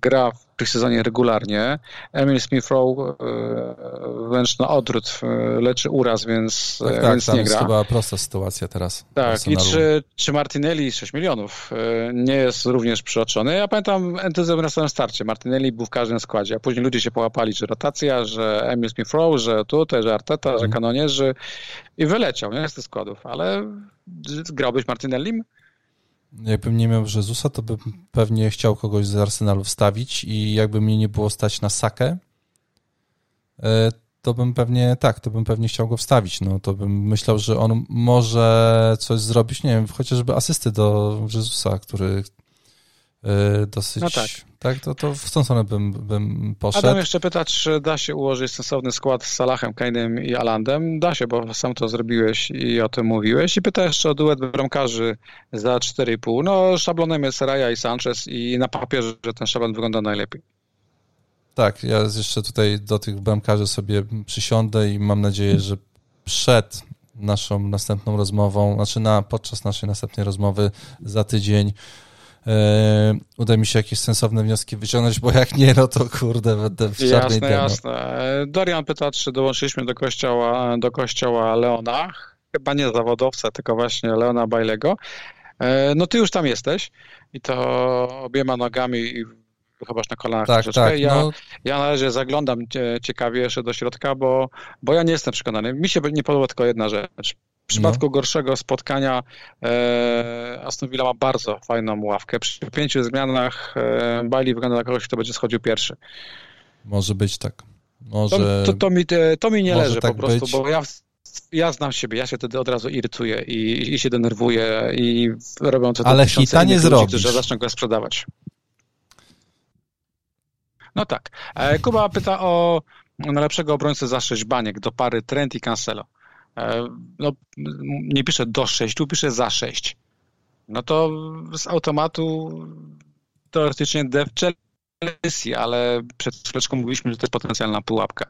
gra w sezonie regularnie. Emil Smith-Rowe e, wręcz na odwrót e, leczy uraz, więc, Tak, e, tak, więc tam nie jest gra. chyba prosta sytuacja teraz. Tak, i czy, czy Martinelli 6 milionów nie jest również przyoczony? Ja pamiętam entuzjazm na samym starcie. Martinelli był w każdym składzie, a później ludzie się połapali, że rotacja, że Emil Smith-Rowe, że tutaj, że Arteta, że Mhm. kanonierzy i wyleciał nie, z tych składów, ale grałbyś Martinellim? Jakbym nie miał Jezusa, to bym pewnie chciał kogoś z Arsenalu wstawić i jakby mnie nie było stać na Sakę, e, to bym pewnie, tak, to bym pewnie chciał go wstawić. No, to bym myślał, że on może coś zrobić, nie wiem, chociażby asysty do Jezusa, który dosyć... No tak. Tak, to, to w tą stronę bym, bym poszedł. Adam jeszcze pyta, czy da się ułożyć sensowny skład z Salahem, Kane'em i Alandem. Da się, bo sam to zrobiłeś i o tym mówiłeś. I pyta jeszcze o duet bramkarzy za 4,5. No, szablonem jest Raja i Sanchez i na papierze ten szablon wygląda najlepiej. Tak, ja jeszcze tutaj do tych bramkarzy sobie przysiądę i mam nadzieję, że przed naszą następną rozmową, znaczy na, podczas naszej następnej rozmowy za tydzień uda mi się jakieś sensowne wnioski wyciągnąć, bo jak nie, no to kurde, będę w czarnej Jasne, demo. jasne. Dorian pyta, czy dołączyliśmy do kościoła, do kościoła Leona. Chyba nie zawodowca, tylko właśnie Leona Bajlego. E, no ty już tam jesteś i to obiema nogami chybaż na kolanach tak, troszeczkę. Tak, ja, no. ja na razie zaglądam ciekawie jeszcze do środka, bo, bo ja nie jestem przekonany. Mi się nie podoba tylko jedna rzecz. W przypadku no. gorszego spotkania e, Aston Villa ma bardzo fajną ławkę. Przy pięciu zmianach e, Bailey wygląda na kogoś, kto będzie schodził pierwszy. Może być tak. Może... To, to, to mi, to mi nie leży tak po prostu, być. bo ja ja znam siebie, ja się wtedy od razu irytuję i, i się denerwuję i robią to Ale hita nie zrobisz. którzy zaczną go sprzedawać. No tak. E, Kuba pyta o najlepszego obrońcę za 6 baniek do pary Trent i Cancelo. E, no, nie pisze do 6, tu pisze za 6. No to z automatu teoretycznie dev Chelsea, ale przed chwileczką mówiliśmy, że to jest potencjalna pułapka.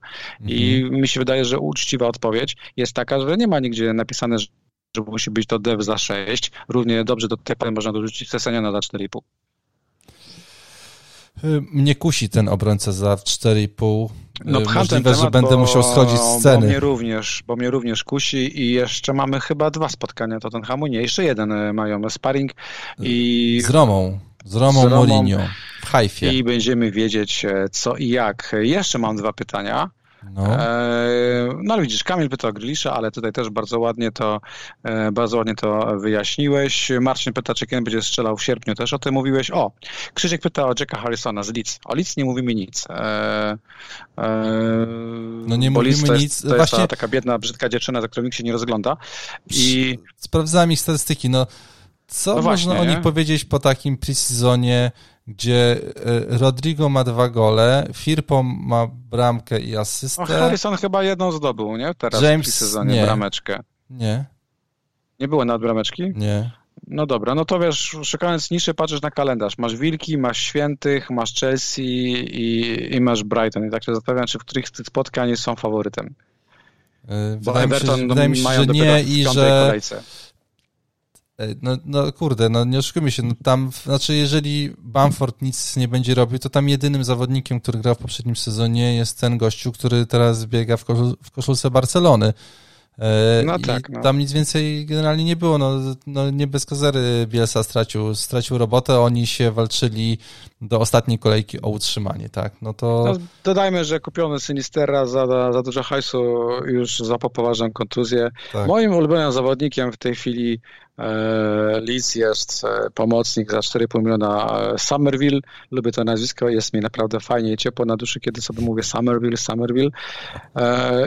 I mhm. mi się wydaje, że uczciwa odpowiedź jest taka, że nie ma nigdzie napisane, że musi być to dev za 6. Równie dobrze do pory można dorzucić Seseniona za 4,5. Mnie kusi ten obrońca za 4,5. No, Możliwe, temat, że będę bo, musiał schodzić z sceny. Bo mnie, również, bo mnie również kusi i jeszcze mamy chyba dwa spotkania Tottenhamu, nie, jeszcze jeden e, mają sparring i... Z Romą, z Romą, z Romą Mourinho w Hajfie. I będziemy wiedzieć e, co i jak. Jeszcze mam dwa pytania. No. E, no ale widzisz, Kamil pyta o Grylisza, ale tutaj też bardzo ładnie to e, bardzo ładnie to wyjaśniłeś. Marcin pyta, czy kiedy będzie strzelał w sierpniu, też o tym mówiłeś. O, Krzysiek pyta o Jacka Harrisona z Leeds. O Leeds nie mówimy nic. E, no nie mówimy to nic. Jest, to Właśnie... jest ta, taka biedna, brzydka dziewczyna, za którą nikt się nie rozgląda. I... Sprawdzałem ich statystyki, no co no można właśnie, o nich powiedzieć po takim pre-sezonie gdzie e, Rodrigo ma dwa gole, Firpo ma bramkę i asystę. O, Harrison chyba jedną zdobył, nie? Teraz James, w sezonie nie. brameczkę. Nie. Nie było nad brameczki? Nie. No dobra, no to wiesz, szukając niszy, patrzysz na kalendarz. Masz Wilki, masz Świętych, masz Chelsea i, i masz Brighton. I tak się zastanawiam, czy w których z tych spotkań są faworytem. Bo wydaje Everton mi się, wydaje mi się, że nie i że... Kolejce. No, no kurde, no nie oszukujmy się, no tam, znaczy jeżeli Bamford nic nie będzie robił, to tam jedynym zawodnikiem, który grał w poprzednim sezonie jest ten gościu, który teraz biega w, koszul, w koszulce Barcelony. E, no tak, no. Tam nic więcej generalnie nie było. No, no nie bez kozery Bielsa stracił, stracił robotę, oni się walczyli do ostatniej kolejki o utrzymanie, tak? No to... No, dodajmy, że kupiony Sinistera za, za dużo hajsu już za poważną kontuzję. Tak. Moim ulubionym zawodnikiem w tej chwili Leeds jest e, pomocnik za 4,5 miliona e, Somerville. Lubię to nazwisko, jest mi naprawdę fajnie i ciepło na duszy, kiedy sobie mówię Somerville, Somerville.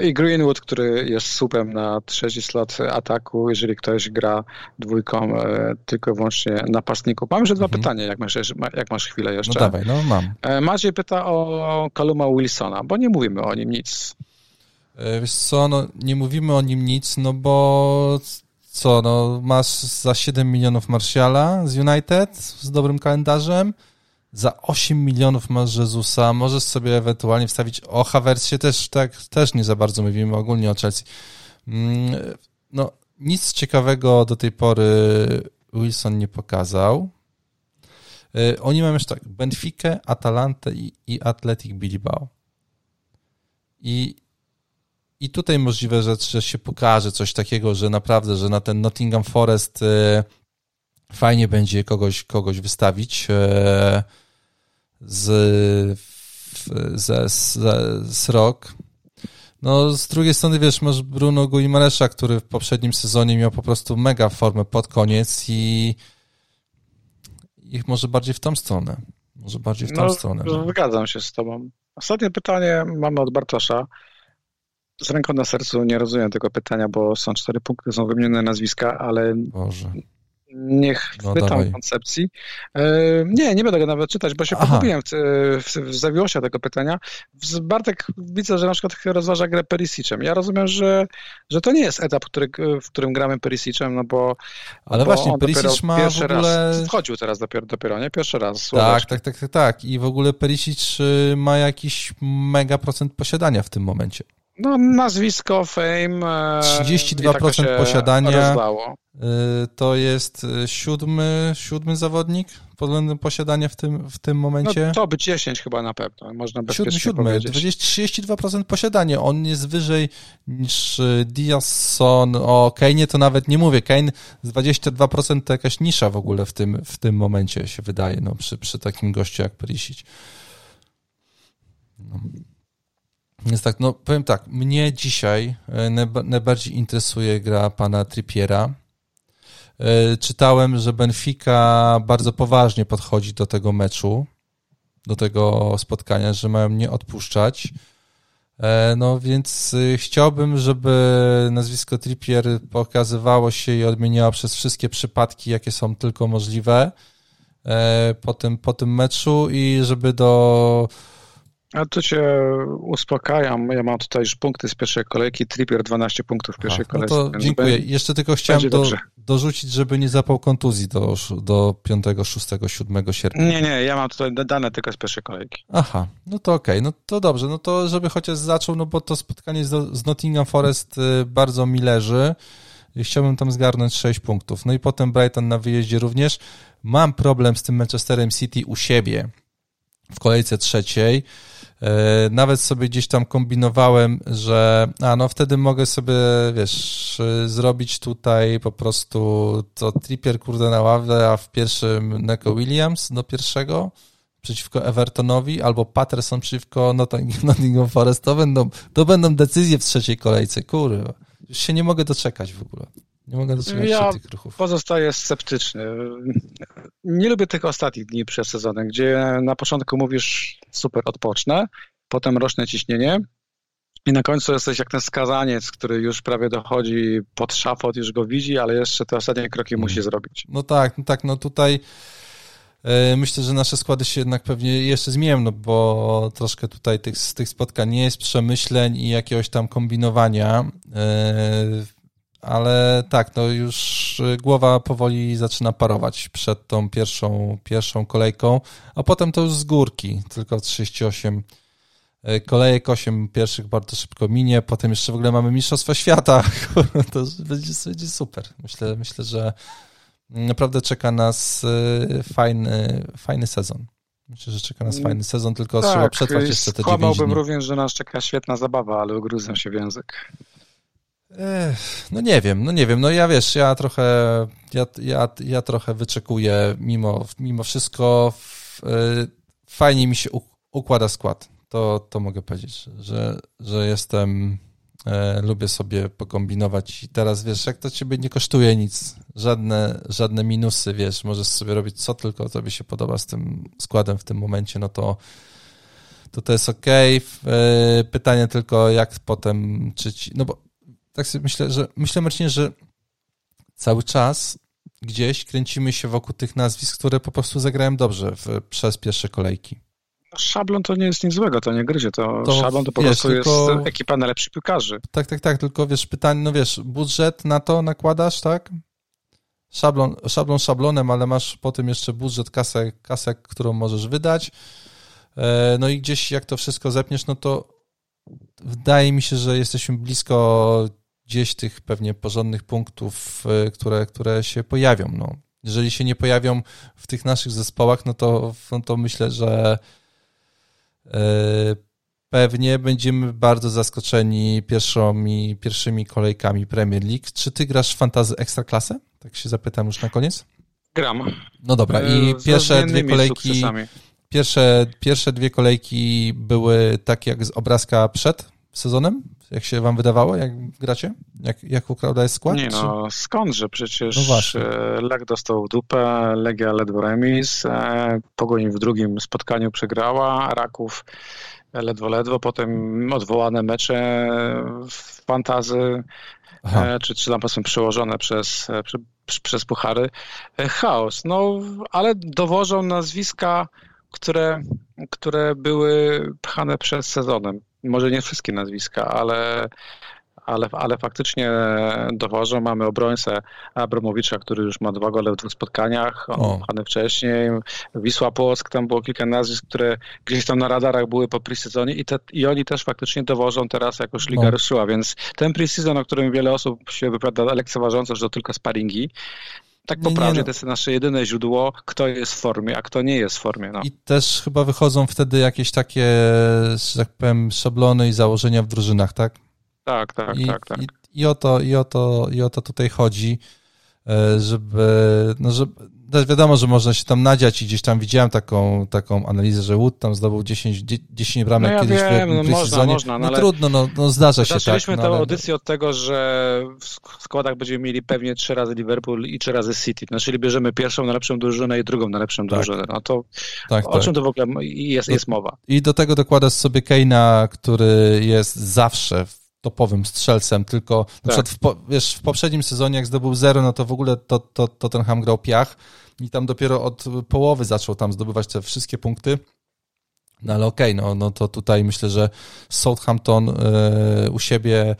I Greenwood, który jest słupem na trzeci slot ataku, jeżeli ktoś gra dwójką tylko i wyłącznie napastników. Mam jeszcze dwa mhm. pytania, jak masz, jak masz chwilę jeszcze. No dawaj, no mam. Maciej pyta o Kaluma Wilsona, bo nie mówimy o nim nic. Wiesz co, no nie mówimy o nim nic, no bo co, no masz za 7 milionów Martiala z United z dobrym kalendarzem, za 8 milionów masz Jezusa, możesz sobie ewentualnie wstawić o Havertzie też, tak, też nie za bardzo mówimy ogólnie o Chelsea. Mm, no, nic ciekawego do tej pory Wilson nie pokazał. Y, oni mają już tak, Benfica, Atalantę i, i Athletic Bilbao. I i tutaj możliwe, że, że się pokaże coś takiego, że naprawdę, że na ten Nottingham Forest e, fajnie będzie kogoś, kogoś wystawić e, z, z, z, z rok. No, z drugiej strony, wiesz, masz Bruno Guimaresza, który w poprzednim sezonie miał po prostu mega formę pod koniec i ich może bardziej w tą stronę. Może bardziej w tą no, stronę. Zgadzam się z tobą. Ostatnie pytanie mamy od Bartosza z ręką na sercu nie rozumiem tego pytania, bo są cztery punkty, są wymienione nazwiska, ale Boże. nie chwytam no, koncepcji. E, nie, nie będę go nawet czytać, bo się pogubiłem w, w, w zawiłości tego pytania. Bartek widzę, że na przykład rozważa grę Perisicem. Ja rozumiem, że, że to nie jest etap, który, w którym gramy Perisicem, no bo Ale bo właśnie, Perisic ma pierwszy w ogóle... raz, wchodził teraz dopiero, dopiero, nie? Pierwszy raz. Tak, tak, tak, tak, tak. I w ogóle Perisic y, ma jakiś mega procent posiadania w tym momencie. No, nazwisko, fame. 32% tak posiadania. Y, to jest y, siódmy, siódmy zawodnik pod względem posiadania w tym, w tym momencie. No, to by 10 chyba na pewno, można bezpiecznie siódmy. 20, 32% posiadania. On jest wyżej niż Diasson. O Kane to nawet nie mówię. Kane z 22% to jakaś nisza w ogóle w tym, w tym momencie się wydaje, no, przy, przy takim gościu jak Perisic. No. Więc tak, no powiem tak, mnie dzisiaj e, najbardziej interesuje gra pana Trippiera. E, czytałem, że Benfica bardzo poważnie podchodzi do tego meczu, do tego spotkania, że mają nie odpuszczać. E, no więc chciałbym, żeby nazwisko Trippier pokazywało się i odmieniało przez wszystkie przypadki, jakie są tylko możliwe po tym, po tym meczu i żeby do a tu cię uspokajam. Ja mam tutaj już punkty z pierwszej kolejki. Trippier 12 punktów w pierwszej Aha, kolejce. No to dziękuję. Jeszcze tylko chciałem do, dorzucić, żeby nie zapał kontuzji do, do 5, 6, 7 sierpnia. Nie, nie, ja mam tutaj dane tylko z pierwszej kolejki. Aha, no to okej, okay. no to dobrze. No to żeby chociaż zaczął, no bo to spotkanie z, z Nottingham Forest y, bardzo mi leży. Chciałbym tam zgarnąć 6 punktów. No i potem Brighton na wyjeździe również. Mam problem z tym Manchesterem City u siebie w kolejce trzeciej. E, nawet sobie gdzieś tam kombinowałem, że a no wtedy mogę sobie, wiesz, zrobić tutaj po prostu to Trippier kurde na ławę, a w pierwszym Neko Williams do pierwszego przeciwko Evertonowi, albo Patterson przeciwko Nottingham Forest, to będą, to będą decyzje w trzeciej kolejce, kurwa. Już się nie mogę doczekać w ogóle. Nie mogę doczekać ja się tych ruchów. pozostaję sceptyczny. Nie lubię tych ostatnich dni przed sezonem, gdzie na początku mówisz super odpocznę, potem roczne ciśnienie i na końcu jesteś jak ten skazaniec, który już prawie dochodzi pod szafot, już go widzi, ale jeszcze te ostatnie kroki musi hmm. zrobić. No tak, no tak, no tutaj e, Myślę, że nasze składy się jednak pewnie jeszcze zmienią, no bo troszkę tutaj tych, z tych spotkań nie jest przemyśleń i jakiegoś tam kombinowania. Ale tak, no już głowa powoli zaczyna parować przed tą pierwszą, pierwszą kolejką, a potem to już z górki, tylko 38 e, kolejek, 8 pierwszych bardzo szybko minie, potem jeszcze w ogóle mamy Mistrzostwa Świata, to będzie, będzie super. Myślę, myślę, że naprawdę czeka nas e, fajny, fajny sezon. Myślę, że czeka nas fajny sezon, tylko tak, trzeba przetrwać jeszcze te 9 dni. również, że nas czeka świetna zabawa, ale ugryzę się w język. No nie wiem, no nie wiem, no ja wiesz, ja trochę, ja, ja, ja trochę wyczekuję mimo, mimo wszystko, y, fajnie mi się układa skład, to, to mogę powiedzieć, że, że jestem, e, lubię sobie pokombinować. I teraz wiesz, jak to ciebie nie kosztuje nic, żadne, żadne minusy, wiesz, możesz sobie robić co tylko tobie się podoba z tym składem w tym momencie, no to to to jest ok. E, pytanie tylko, jak potem, czy ci, no bo tak sobie myślę, że myślę Marcinie, że cały czas gdzieś kręcimy się wokół tych nazwisk, które po prostu zagrałem dobrze w, przez pierwsze kolejki. Szablon to nie jest nic złego, to nie gryzie, to, to szablon to po wiesz, prostu tylko... jest ekipa najlepszych piłkarzy. Tak, tak, tak, tylko wiesz, pytanie, no wiesz, budżet na to nakładasz, tak? Szablon, szablon szablonem, ale masz po tym jeszcze budżet, kasę, kasę, którą możesz wydać. E, no i gdzieś jak to wszystko zepniesz, no to wydaje mi się, że jesteśmy blisko gdzieś tych pewnie porządnych punktów, e, które, które się pojawią. No. Jeżeli się nie pojawią w tych naszych zespołach, no to, no to myślę, że e, pewnie będziemy bardzo zaskoczeni pierwszymi, pierwszymi kolejkami Premier League. Czy ty grasz w fantazy Ekstraklasę? Tak się zapytam już na koniec. Gram. No dobra, i e, pierwsze dwie kolejki. Sukcesami. Pierwsze, pierwsze dwie kolejki były takie jak z obrazka przed sezonem? Jak się wam wydawało, jak gracie? Jak, jak układa jest skład? Nie no, skądże? Przecież no e, Lech dostał dupę, Legia ledwo remis, e, Pogoń w drugim spotkaniu przegrała, Raków ledwo, ledwo, potem odwołane mecze w fantazy, e, czy, czy tam powiedzmy przełożone przez, przez puchary, chaos. No, ale dowożą nazwiska, które, które były pchane przed sezonem. Może nie wszystkie nazwiska, ale ale, ale faktycznie dowożą. Mamy obrońcę Abramowicza, który już ma dwa gole w dwóch spotkaniach, on wcześniej. Wisła Płock, tam było kilka nazwisk, które gdzieś tam na radarach były po pre-sezonie i, te, i oni też faktycznie dowożą teraz jakoś Liga no. ruszyła, więc ten pre-season, o którym wiele osób się wypowiada lekceważąco, że to tylko sparingi, tak po prawdzie, no. to jest nasze jedyne źródło, kto jest w formie, a kto nie jest w formie. No. I też chyba wychodzą wtedy jakieś takie, że tak powiem, szablony i założenia w drużynach, tak? Tak, tak, I, tak, tak. I, i, o to, i, o to, I o to tutaj chodzi, e, żeby, no żeby, też wiadomo, że można się tam nadziać i gdzieś tam widziałem taką, taką analizę, że Wood tam zdobył 10, 10 bramek no ja kiedyś wiem, w no można, można, no, no trudno, no, no zdarza się tak. Zaczęliśmy no, tę ale... audycję od tego, że w składach będziemy mieli pewnie trzy razy Liverpool i trzy razy City. No, czyli bierzemy pierwszą najlepszą drużynę i drugą najlepszą tak. drużynę. No to tak, o tak. czym to w ogóle jest, jest mowa? I do tego dokładasz sobie Keina, który jest zawsze w topowym strzelcem, tylko tak. na przykład w, po, wiesz, w poprzednim sezonie, jak zdobył zero, no to w ogóle to, to, to ten Ham grał piach i tam dopiero od połowy zaczął tam zdobywać te wszystkie punkty. No ale okej, okay, no, no to tutaj myślę, że Southampton yy, u siebie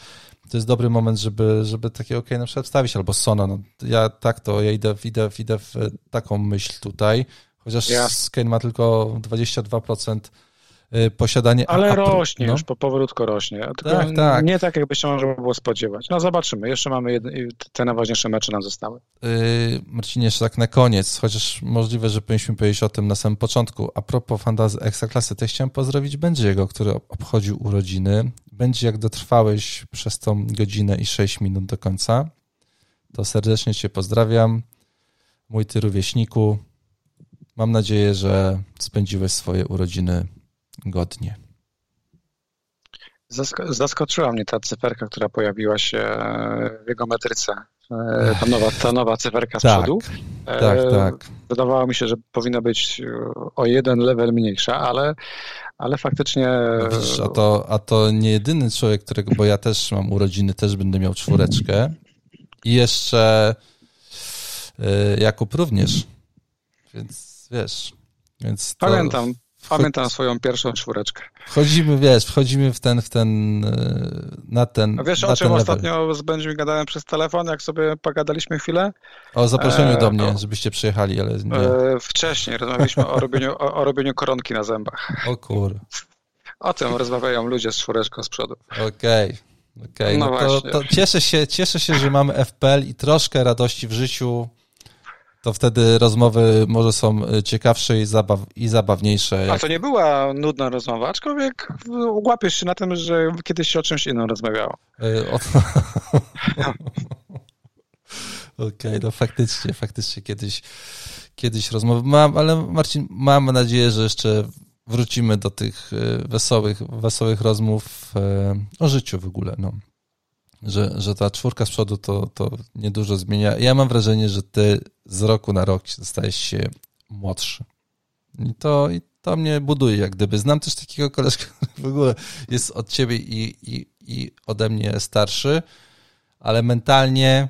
to jest dobry moment, żeby, żeby takie OK na przykład wstawić, albo Sona. No, ja tak to, ja idę, idę, idę w taką myśl tutaj, chociaż yes. Kane ma tylko 22% Y, posiadanie. Ale a, rośnie, no. już po powrótku rośnie. Tak, tak. Nie tak, jakby się można było spodziewać. No zobaczymy, jeszcze mamy te najważniejsze mecze nam zostały. Yy, Marcinie, jeszcze tak na koniec, chociaż możliwe, że powinniśmy powiedzieć o tym na samym początku. A propos fantazy Ekstraklasy, to chciałem pozdrowić Będziego, który obchodził urodziny. Będzie, jak dotrwałeś przez tą godzinę i 6 minut do końca, to serdecznie Cię pozdrawiam. Mój Ty rówieśniku. Mam nadzieję, że spędziłeś swoje urodziny godnie. Zaskoczyła mnie ta cyferka, która pojawiła się w jego metryce. E, ta nowa, ta nowa cyferka z tak, przodu. Tak, e, tak. Wydawało mi się, że powinna być o jeden level mniejsza, ale, ale faktycznie. Wiesz, a, to, a to nie jedyny człowiek, którego, bo ja też mam urodziny, też będę miał czwóreczkę. I jeszcze e, Jakub również. Więc wiesz. Więc to... Pamiętam, Pamiętam swoją pierwszą czwóreczkę. Wchodzimy, wiesz, wchodzimy w ten, w ten, e, na ten. A wiesz, o czym ostatnio z Benjamin gadałem przez telefon, jak sobie pogadaliśmy chwilę? O zaproszeniu e, do mnie, o, żebyście przyjechali, ale nie. E, wcześniej rozmawialiśmy o robieniu, o, o, robieniu koronki na zębach. O kur. O tym rozmawiają ludzie z czwóreczką z przodu. Okej. Okay. Okay, no, no to, to, cieszę, się, cieszę się, że mamy FPL i troszkę radości w życiu to wtedy rozmowy może są y, ciekawsze i, zabaw, i zabawniejsze. A to nie była nudna rozmowa, aczkolwiek łapiesz się na tym, że kiedyś się o czymś innym rozmawiało. O... Okej, okay, no faktycznie, faktycznie kiedyś, kiedyś rozmowy mam, ale Marcin, mam nadzieję, że jeszcze wrócimy do tych y, wesołych, wesołych rozmów o życiu w ogóle, no że, że ta czwórka z przodu to, to niedużo zmienia. Ja mam wrażenie, że ty z roku na rok stajesz się młodszy. I to, i to mnie buduje, jak gdyby. Znam też takiego koleżka, który w ogóle jest od ciebie i, i, i ode mnie starszy, ale mentalnie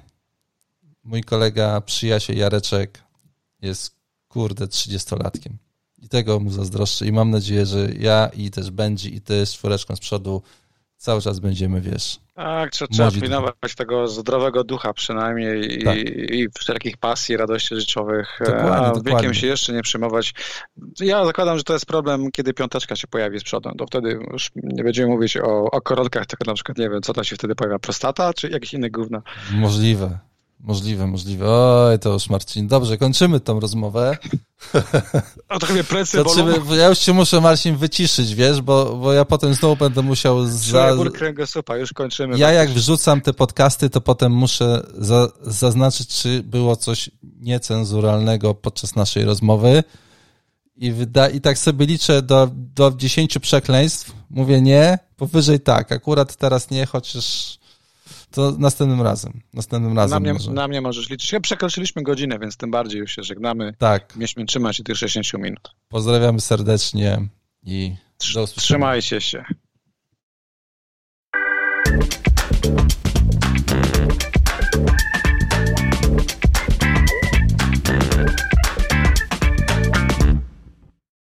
mój kolega, przyjaciel Jareczek jest, kurde, trzydziestolatkiem. I tego mu zazdroszczę i mam nadzieję, że ja i też będzie i ty z czwóreczką z przodu cały czas będziemy, wiesz, tak, trzeba, trzeba pilnować tego zdrowego ducha przynajmniej tak. i, i wszelkich pasji, radości życiowych, dokładnie, a dokładnie. wiekiem się jeszcze nie przejmować. Ja zakładam, że to jest problem, kiedy piąteczka się pojawi z przodu, to wtedy już nie będziemy mówić o, o koronkach, tylko na przykład, nie wiem, co tam się wtedy pojawia, prostata, czy jakieś inne gówno. Możliwe. Możliwe, możliwe. Oj, to już Marcin. Dobrze, kończymy tą rozmowę. A to chyba plecy Zaczymy, Ja już się muszę, Marcin, wyciszyć, wiesz, bo, bo ja potem znowu będę musiał... Za... kręgosłupa, już kończymy. Ja jak wrzucam te podcasty, to potem muszę za, zaznaczyć, czy było coś niecenzuralnego podczas naszej rozmowy. I, wyda, I tak sobie liczę do, do 10 przekleństw. Mówię nie, powyżej tak. Akurat teraz nie, chociaż to następnym razem. Następnym razem. Na mnie, może. na mnie możesz liczyć. Ja przekroczyliśmy godzinę, więc tym bardziej już się żegnamy. Tak. Mieliśmy trzymać się tych 60 minut. Pozdrawiamy serdecznie i do usłyszenia. Trzymajcie się.